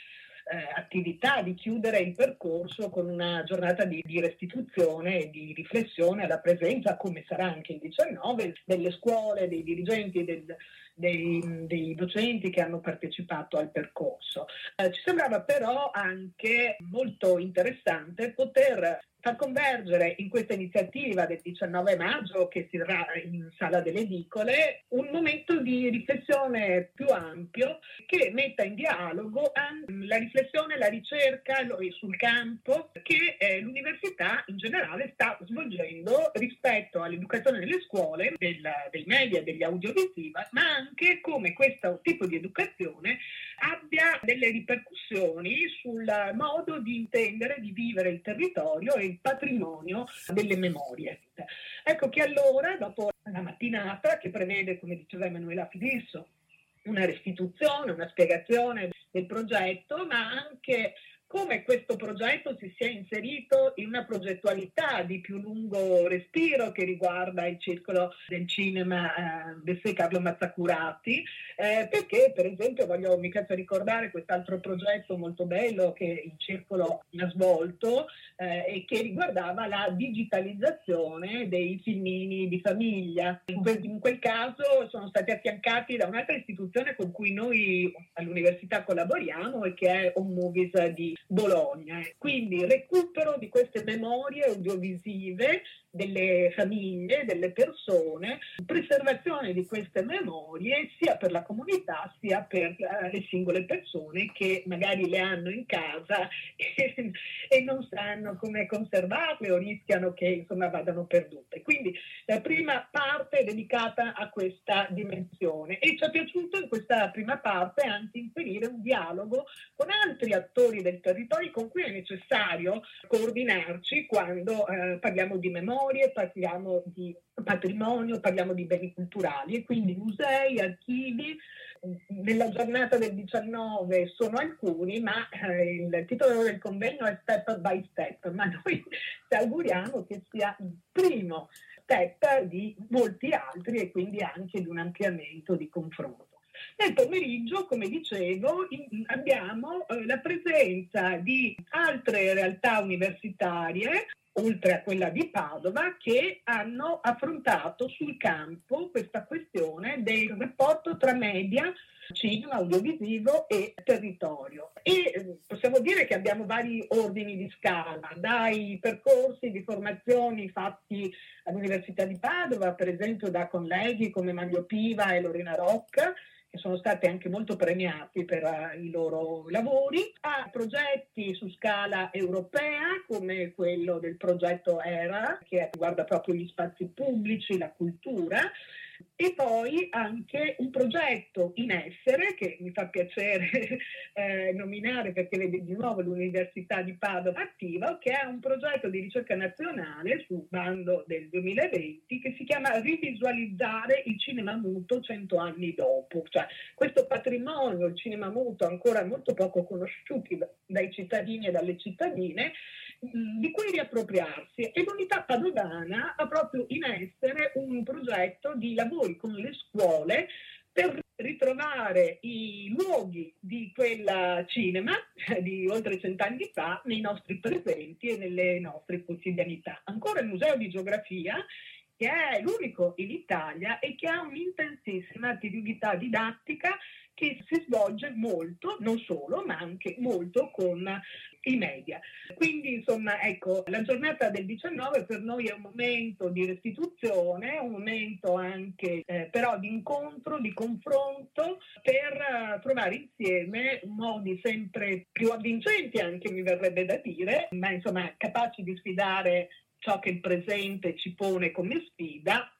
attività di chiudere il percorso con una giornata di, di, restituzione e di riflessione alla presenza, come sarà anche il 19, delle scuole, dei dirigenti, del, dei, dei, docenti che hanno partecipato al percorso. Eh, ci sembrava però anche molto interessante poter far convergere in questa iniziativa del 19 maggio che si terrà in Sala delle Edicole un momento di riflessione più ampio che metta in dialogo la riflessione, la ricerca sul campo che eh, l'università in generale sta svolgendo rispetto all'educazione nelle scuole, del, dei media, degli audiovisivi, ma anche come questo tipo di educazione abbia delle ripercussioni sul modo di intendere, di vivere il territorio e il patrimonio delle memorie. Ecco che allora, dopo una mattinata che prevede, come diceva Emanuela Fidisso, una restituzione, una spiegazione del progetto, ma anche come questo progetto si sia inserito in una progettualità di più lungo respiro che riguarda il circolo del cinema eh, del Carlo Mazzacurati, eh, perché per esempio voglio mi piace ricordare quest'altro progetto molto bello che il circolo ha svolto eh, e che riguardava la digitalizzazione dei filmini di famiglia. In quel, in quel caso sono stati affiancati da un'altra istituzione con cui noi all'università collaboriamo e che è Home Movies di Bologna. Quindi recupero di queste memorie audiovisive delle famiglie, delle persone, preservazione di queste memorie sia per la comunità sia per uh, le singole persone che magari le hanno in casa <laughs> e, e, non sanno come conservarle o rischiano che insomma vadano perdute. Quindi la prima parte è dedicata a questa dimensione e ci è piaciuto in questa prima parte anche inserire un dialogo con altri attori del territorio con cui è necessario coordinarci quando eh, parliamo di memoria memorie, parliamo di patrimonio, parliamo di beni culturali. E quindi musei, archivi. Nella giornata del 19 sono alcuni, ma eh, il titolo del convegno è Step by Step, ma noi ci auguriamo che sia il primo step di molti altri e quindi anche di un ampliamento di confronto. Nel pomeriggio, come dicevo, in, abbiamo eh, la presenza di altre realtà universitarie oltre a quella di Padova, che hanno affrontato sul campo questa questione del rapporto tra media, cinema, audiovisivo e territorio. E eh, possiamo dire che abbiamo vari ordini di scala, dai percorsi di formazioni fatti all'Università di Padova, per esempio da colleghi come Mario Piva e Lorena Rocca, che sono stati anche molto premiati per uh, i loro lavori, a progetti su scala europea come quello del progetto ERA, che riguarda proprio gli spazi pubblici, la cultura, e poi anche un progetto in essere che mi fa piacere <laughs> eh, nominare perché vede di nuovo l'Università di Padova attiva, che è un progetto di ricerca nazionale sul bando del 2020 che si chiama Rivisualizzare il cinema muto cento anni dopo. Cioè, questo patrimonio, il cinema muto, ancora molto poco conosciuti dai cittadini e dalle cittadine, di cui riappropriarsi e l'unità padovana ha proprio in essere un progetto di lavori con le scuole per ritrovare i luoghi di quel cinema <laughs> di oltre cent'anni fa nei nostri presenti e nelle nostre quotidianità. Ancora il Museo di Geografia, che è l'unico in Italia e che ha un'intensissima attività didattica che si svolge molto, non solo, ma anche molto con i media. Quindi, insomma, ecco, la giornata del 19 per noi è un momento di restituzione, un momento anche eh, però di incontro, di confronto per uh, trovare insieme modi sempre più avvincenti anche mi verrebbe da dire, ma insomma capaci di sfidare ciò che il presente ci pone come sfida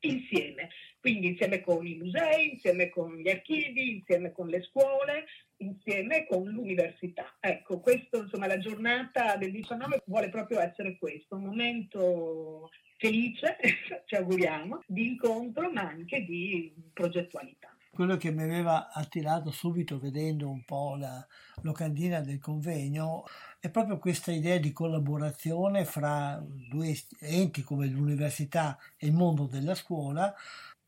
insieme, quindi insieme con i musei, insieme con gli archivi, insieme con le scuole, insieme con l'università. Ecco, questo, insomma, la giornata del 19 vuole proprio essere questo, un momento felice, <laughs> ci auguriamo, di incontro ma anche di progettualità. Quello che mi aveva attirato subito vedendo un po' la locandina del convegno è proprio questa idea di collaborazione fra due enti come l'università e il mondo della scuola.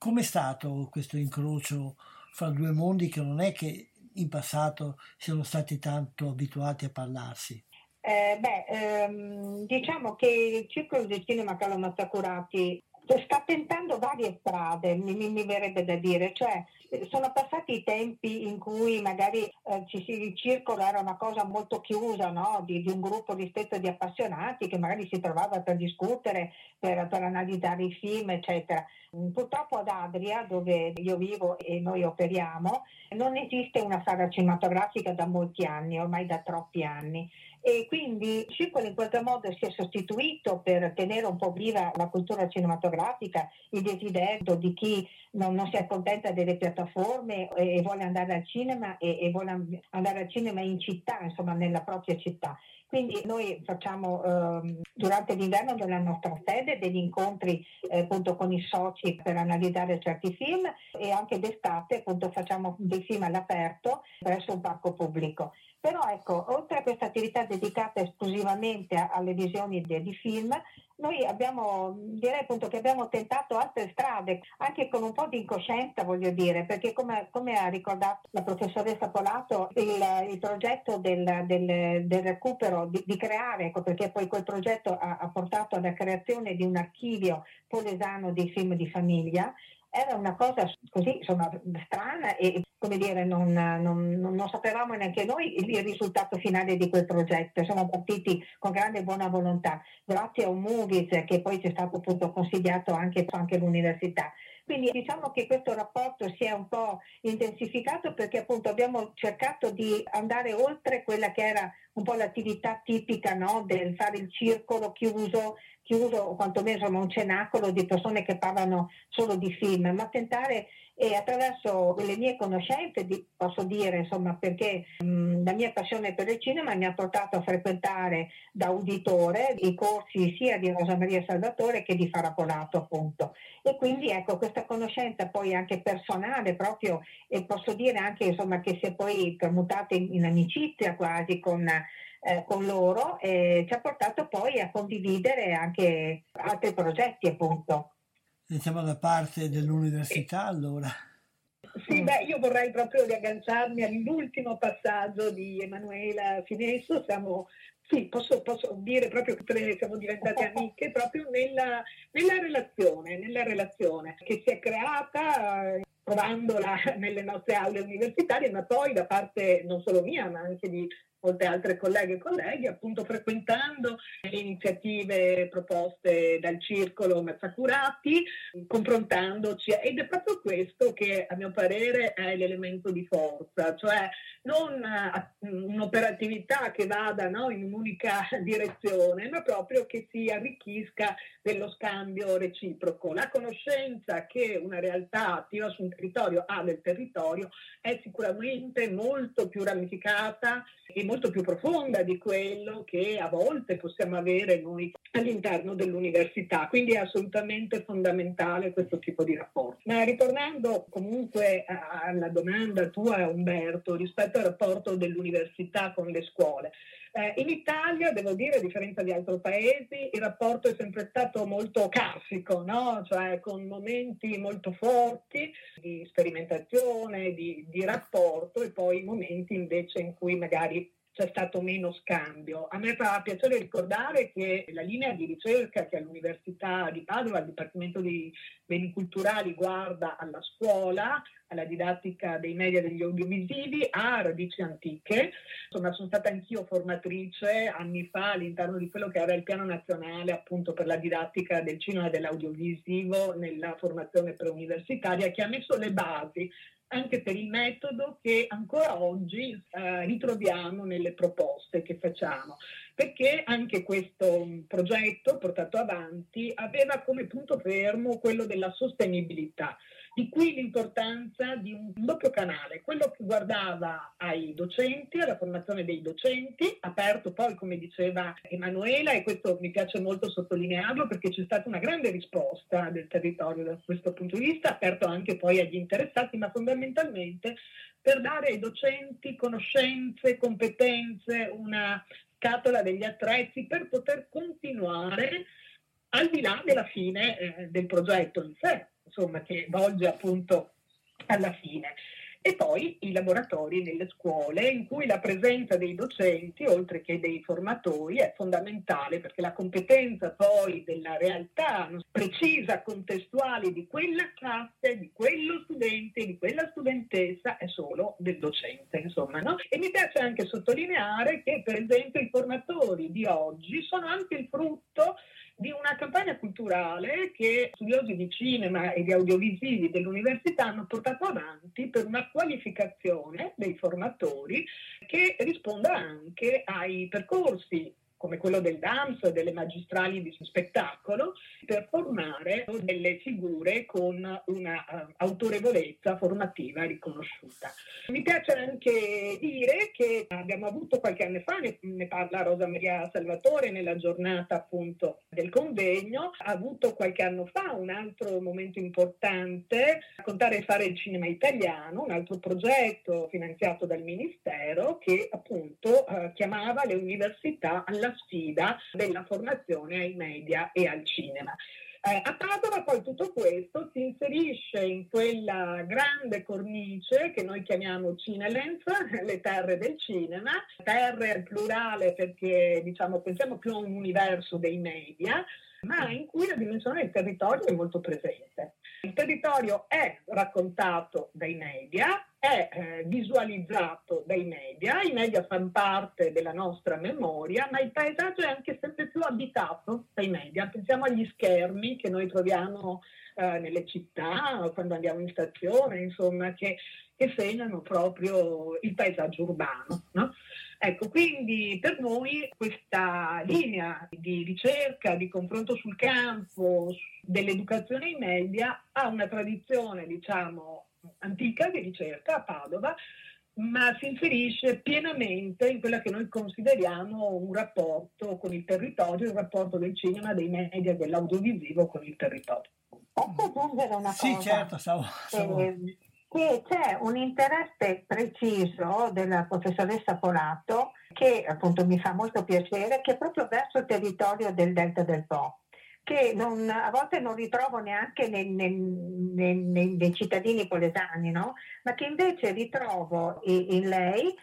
Com'è stato questo incrocio fra due mondi che non è che in passato siano stati tanto abituati a parlarsi? Eh, beh, ehm, diciamo che il Circolo di Cinema Carlo Mazzacurati sta tentando varie strade, mi, mi, verrebbe da dire, cioè sono passati i tempi in cui magari eh, ci si, il circolo era una cosa molto chiusa, no? di, di, un gruppo ristretto di appassionati che magari si trovava per discutere, per, per analizzare i film, eccetera. Purtroppo ad Adria, dove io vivo e noi operiamo, non esiste una sala cinematografica da molti anni, ormai da troppi anni e quindi il circolo in qualche modo si è sostituito per tenere un po' viva la cultura cinematografica, il desiderio di chi non, non si accontenta delle piattaforme e, e vuole andare al cinema e, e, vuole andare al cinema in città, insomma nella propria città. Quindi noi facciamo eh, durante l'inverno nella nostra sede degli incontri eh, appunto con i soci per analizzare certi film e anche d'estate appunto facciamo dei film all'aperto presso un parco pubblico. Però ecco, oltre a questa attività dedicata esclusivamente alle visioni di film, noi abbiamo, direi appunto che abbiamo tentato altre strade, anche con un po' di incoscienza voglio dire, perché come, come ha ricordato la professoressa Polato, il, il progetto del, del, del recupero, di, di, creare, ecco perché poi quel progetto ha, ha portato alla creazione di un archivio polesano dei film di famiglia, era una cosa così insomma strana e come dire non, non, non, sapevamo neanche noi il risultato finale di quel progetto. Siamo partiti con grande buona volontà grazie a un movies che poi ci è stato appunto consigliato anche, anche all'università quindi diciamo che questo rapporto si è un po' intensificato perché appunto abbiamo cercato di andare oltre quella che era un po' l'attività tipica no, del fare il circolo chiuso, chiuso o quantomeno un cenacolo di persone che parlano solo di film, ma tentare e attraverso le mie conoscenze posso dire insomma perché mh, la mia passione per il cinema mi ha portato a frequentare da uditore i corsi sia di Rosa Maria Salvatore che di Farapolato appunto e quindi ecco questa conoscenza poi anche personale proprio e posso dire anche insomma che si è poi tramutata in, in amicizia quasi con eh, con loro e ci ha portato poi a condividere anche altri progetti appunto. Siamo da parte dell'università allora. Sì, beh, io vorrei proprio riagganciarmi all'ultimo passaggio di Emanuela Finesso, siamo, sì, posso, posso dire proprio che siamo diventate amiche proprio nella, nella relazione, nella relazione che si è creata eh, provandola nelle nostre aule universitarie, ma poi da parte non solo mia, ma anche di molte altre colleghe e colleghi, appunto frequentando le iniziative proposte dal circolo Mazzacurati, confrontandoci ed è proprio questo che a mio parere è l'elemento di forza, cioè non un'operatività che vada no, in un'unica <laughs> direzione, ma proprio che si arricchisca dello scambio reciproco. La conoscenza che una realtà attiva su un territorio ha del territorio è sicuramente molto più ramificata e molto più profonda di quello che a volte possiamo avere noi all'interno dell'università, quindi è assolutamente fondamentale questo tipo di rapporto. Ma ritornando comunque alla domanda tua Umberto rispetto al rapporto dell'università con le scuole, eh, in Italia, devo dire, a differenza di altri paesi, il rapporto è sempre stato molto classico, no? cioè con momenti molto forti di sperimentazione, di, di rapporto e poi momenti invece in cui magari c'è stato meno scambio. A me fa piacere ricordare che la linea di ricerca che all'Università di Padova, al Dipartimento di Beni Culturali, guarda alla scuola, alla didattica dei media e degli audiovisivi, ha radici antiche. Insomma, sono stata anch'io formatrice anni fa all'interno di quello che era il piano nazionale appunto per la didattica del cinema e dell'audiovisivo nella formazione preuniversitaria che ha messo le basi anche per il metodo che ancora oggi eh, ritroviamo nelle proposte che facciamo, perché anche questo progetto portato avanti aveva come punto fermo quello della sostenibilità. Di qui l'importanza di un doppio canale, quello che guardava ai docenti, alla formazione dei docenti, aperto poi, come diceva Emanuela, e questo mi piace molto sottolinearlo perché c'è stata una grande risposta del territorio da questo punto di vista, aperto anche poi agli interessati, ma fondamentalmente per dare ai docenti conoscenze, competenze, una scatola degli attrezzi per poter continuare al di là della fine eh, del progetto in sé insomma, che volge appunto alla fine. E poi i laboratori nelle scuole in cui la presenza dei docenti, oltre che dei formatori, è fondamentale perché la competenza poi della realtà precisa, contestuale di quella classe, di quello studente, di quella studentessa è solo del docente, insomma. No? E mi piace anche sottolineare che per esempio i formatori di oggi sono anche il frutto di una campagna culturale che studiosi di cinema e di audiovisivi dell'università hanno portato avanti per una qualificazione dei formatori che risponda anche ai percorsi come quello del DAMS, delle magistrali di spettacolo, per formare delle figure con una uh, autorevolezza formativa riconosciuta. Mi piace anche dire che abbiamo avuto qualche anno fa, ne, ne parla Rosa Maria Salvatore nella giornata appunto del convegno, ha avuto qualche anno fa un altro momento importante, raccontare e fare il cinema italiano, un altro progetto finanziato dal Ministero che appunto uh, chiamava le università alla sfida della formazione ai media e al cinema. Eh, a Padova poi tutto questo si inserisce in quella grande cornice che noi chiamiamo Cinelens, <laughs> le terre del cinema, terre al plurale perché diciamo pensiamo più a un universo dei media, ma in cui la dimensione del territorio è molto presente. Il territorio è raccontato dai media, è eh, visualizzato dai media, i media fanno parte della nostra memoria, ma il paesaggio è anche sempre più abitato dai media. Pensiamo agli schermi che noi troviamo eh, nelle città, quando andiamo in stazione, insomma, che, che segnano proprio il paesaggio urbano. No? Ecco, quindi per noi questa linea di ricerca, di confronto sul campo, dell'educazione ai media ha una tradizione, diciamo, antica di ricerca a Padova, ma si inserisce pienamente in quella che noi consideriamo un rapporto con il territorio, il rapporto del cinema, dei media, dell'audiovisivo con il territorio. Posso aggiungere una Sì, cosa? certo, stavo, stavo- Eh, che c'è un interesse preciso della professoressa Polato che appunto mi fa molto piacere, che è proprio verso il territorio del Delta del Po che non- a volte non ritrovo neanche nei, nei- nei- nei- cittadini polesani, no? ma che invece ritrovo i- in lei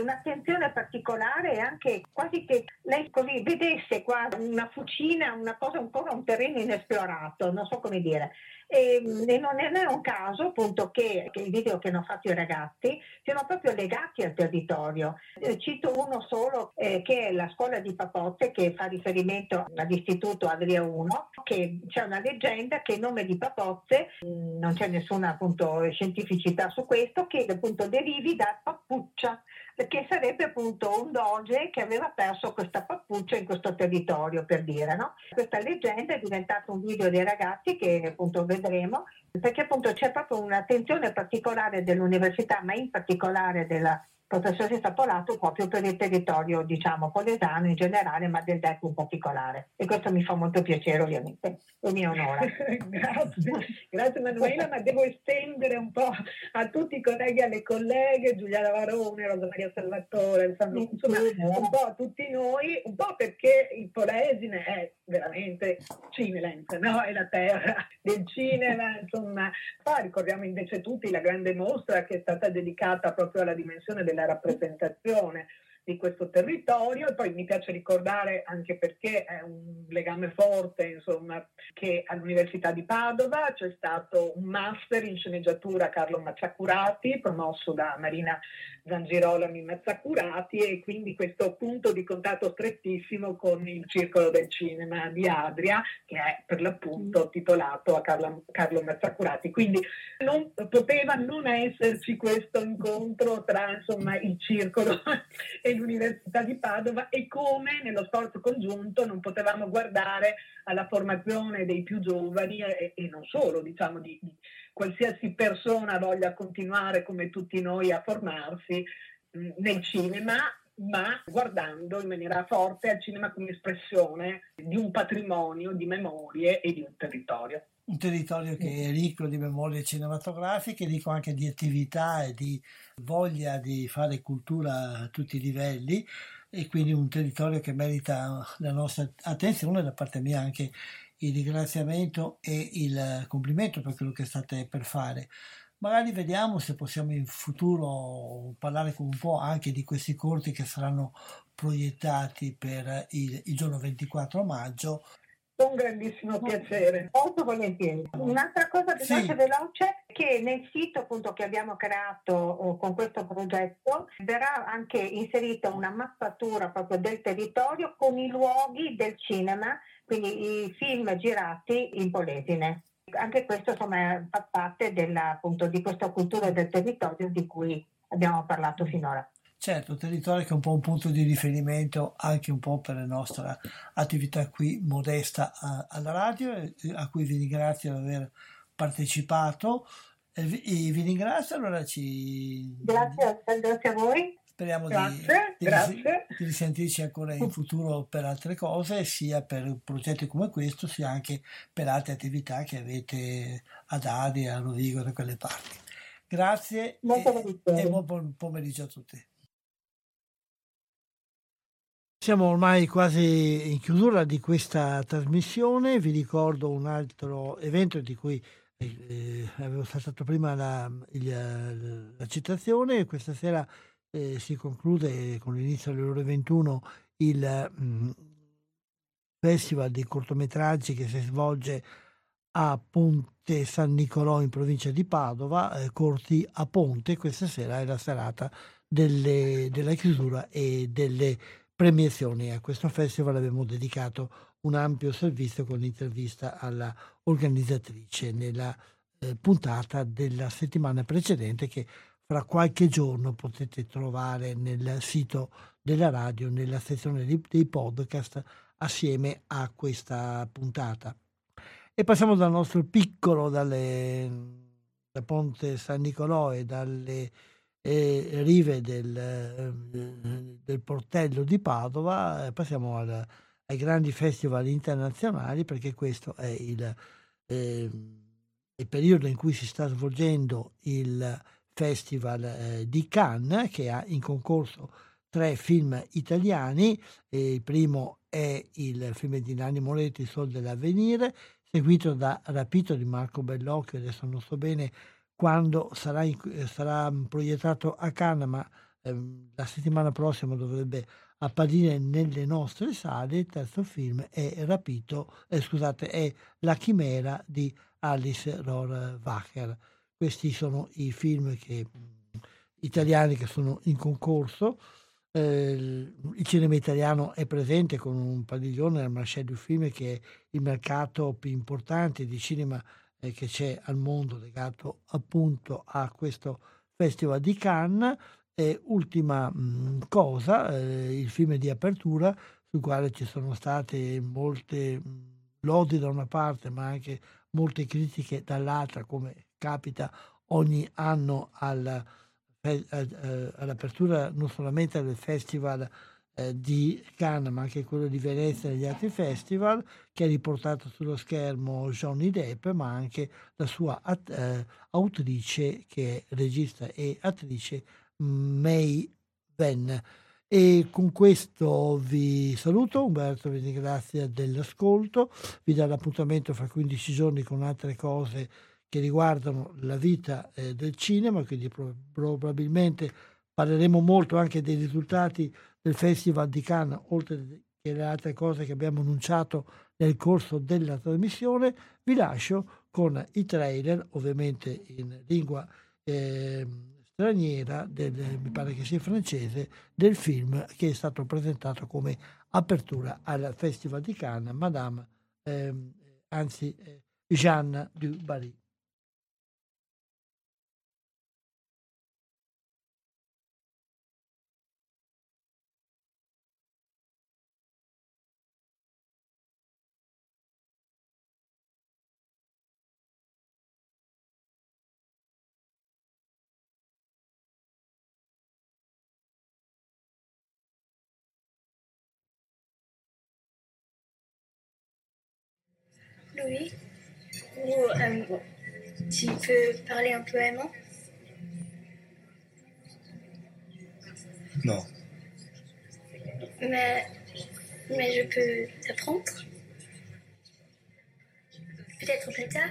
un'attenzione particolare e anche quasi che lei così vedesse qua una fucina, una cosa ancora un terreno inesplorato, non so come dire. E, e non è un caso appunto che, che i video che hanno fatto i ragazzi siano proprio legati al territorio. Eh, cito uno solo eh, che è la scuola di Papozze che fa riferimento all'istituto Adria 1, che c'è una leggenda che il nome di Papozze, mh, non c'è nessuna appunto scientificità su questo, che appunto derivi da pappuccia, che sarebbe appunto un doge che aveva perso questa pappuccia in questo territorio per dire, no? Questa leggenda è diventata un video dei ragazzi che appunto vedremo, perché appunto c'è proprio un'attenzione particolare dell'università, ma in particolare della professoressa Polato proprio per il territorio diciamo polesano in generale, ma del DEC in particolare. E questo mi fa molto piacere ovviamente, e mi onora. <laughs> grazie, grazie Manuela, ma devo estendere un po' a tutti i colleghi e alle colleghe, Giuliana Varone, Rosa Maria Salvatore, Alessandro, insomma un po' a tutti noi, un po' perché il Polesine è veramente Cineland, no? È la terra del cinema, insomma. Poi ricordiamo invece tutti la grande mostra che è stata dedicata proprio alla dimensione della rappresentazione di questo territorio. E poi mi piace ricordare anche perché è un legame forte insomma che all'Università di Padova c'è stato un master in sceneggiatura Carlo Mazzacurati promosso da Marina Zangirolami Mazzacurati e quindi questo punto di contatto strettissimo con il Circolo del Cinema di Adria che è per l'appunto titolato a Carlo, Carlo Mazzacurati quindi non poteva non esserci questo incontro tra insomma il circolo <laughs> e l'Università di Padova e come nello sforzo congiunto non potevamo guardare alla formazione dei più giovani e, e non solo, diciamo, di, di qualsiasi persona voglia continuare come tutti noi a formarsi mh, nel cinema, ma guardando in maniera forte al cinema come espressione di un patrimonio di memorie e di un territorio. un territorio che è ricco di memorie cinematografiche, ricco anche di attività e di voglia di fare cultura a tutti i livelli e quindi un territorio che merita la nostra attenzione da parte mia anche il ringraziamento e il complimento per quello che state per fare. Magari vediamo se possiamo in futuro parlare un po' anche di questi corti che saranno proiettati per il, il giorno 24 maggio Con grandissimo piacere. Molto volentieri. Un'altra cosa veloce Sì. veloce è che nel sito appunto che abbiamo creato con questo progetto verrà anche inserita una mappatura proprio del territorio con i luoghi del cinema, quindi i film girati in Polesine. Anche questo insomma fa parte della, appunto, di questa cultura del territorio di cui abbiamo parlato finora. Certo, un territorio che è un po' un punto di riferimento anche un po' per la nostra attività qui modesta a- alla radio, a cui vi ringrazio di aver partecipato. E vi, vi ringrazio, allora ci Grazie, grazie a voi. Speriamo di, Grazie, di, grazie. di risentirci ancora in futuro per altre cose, sia per progetti come questo, sia anche per altre attività che avete ad Adi, a Rovigo, da quelle parti. Grazie e, e buon pom- pomeriggio a tutti. Siamo ormai quasi in chiusura di questa trasmissione, vi ricordo un altro evento di cui eh, avevo saltato prima la, il- la citazione, questa sera eh, si conclude con l'inizio alle ore 21 il mm, Festival dei cortometraggi che si svolge a Ponte San Nicolò in provincia di Padova, eh, Corti a Ponte, questa sera è la serata delle- della chiusura e delle premiazioni. A questo festival abbiamo dedicato un ampio servizio con l'intervista alla organizzatrice nella eh, puntata della settimana precedente che fra qualche giorno potete trovare nel sito della radio, nella sezione dei podcast, assieme a questa puntata. E passiamo dal nostro piccolo, dalle, da Ponte San Nicolò e dalle eh, rive del, eh, del, portello di Padova, eh, passiamo al, ai grandi festival internazionali perché questo è il, eh, il, periodo in cui si sta svolgendo il Festival eh, di Cannes che ha in concorso tre film italiani. il primo è il film di Nanni Moretti, Il Sol dell'Avvenire, seguito da Rapito di Marco Bellocchio, adesso non so bene quando sarà, in, sarà proiettato a Cannes, ma ehm, la settimana prossima dovrebbe apparire nelle nostre sale. Il terzo film è Rapito, eh, scusate, è La Chimera di Alice Rohrwacher. Questi sono i film che, italiani che sono in concorso. Eh, il cinema italiano è presente con un padiglione al Marché du Film che è il mercato più importante di cinema eh, che c'è al mondo legato appunto a questo Festival di Cannes. E ultima mh, cosa, eh, il film di apertura sul quale ci sono state molte lodi da una parte ma anche molte critiche dall'altra come capita ogni anno al eh, all'apertura non solamente del festival eh, di Cannes ma anche quello di Venezia e gli altri festival che ha riportato sullo schermo Johnny Depp ma anche la sua at- eh, autrice che è regista e attrice May Venn. E con questo vi saluto, Umberto vi ringrazia dell'ascolto, vi dà l'appuntamento fra 15 giorni con altre cose che riguardano la vita eh, del cinema, quindi pro- probabilmente parleremo molto anche dei risultati del Festival di Cannes, oltre che le altre cose che abbiamo annunciato nel corso della trasmissione. Vi lascio con i trailer, ovviamente in lingua eh, straniera, del, mi pare che sia francese, del film che è stato presentato come apertura al Festival di Cannes, Madame, eh, anzi eh, Jeanne du Barry. Louis, ou euh, tu peux parler un peu allemand? Non. Mais, mais je peux t'apprendre? Peut-être plus tard?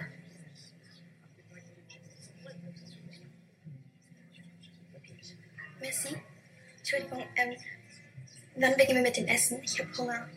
Merci. Entschuldigung, ähm, wann beginnen wir mit dem Essen? Ich habe Hunger.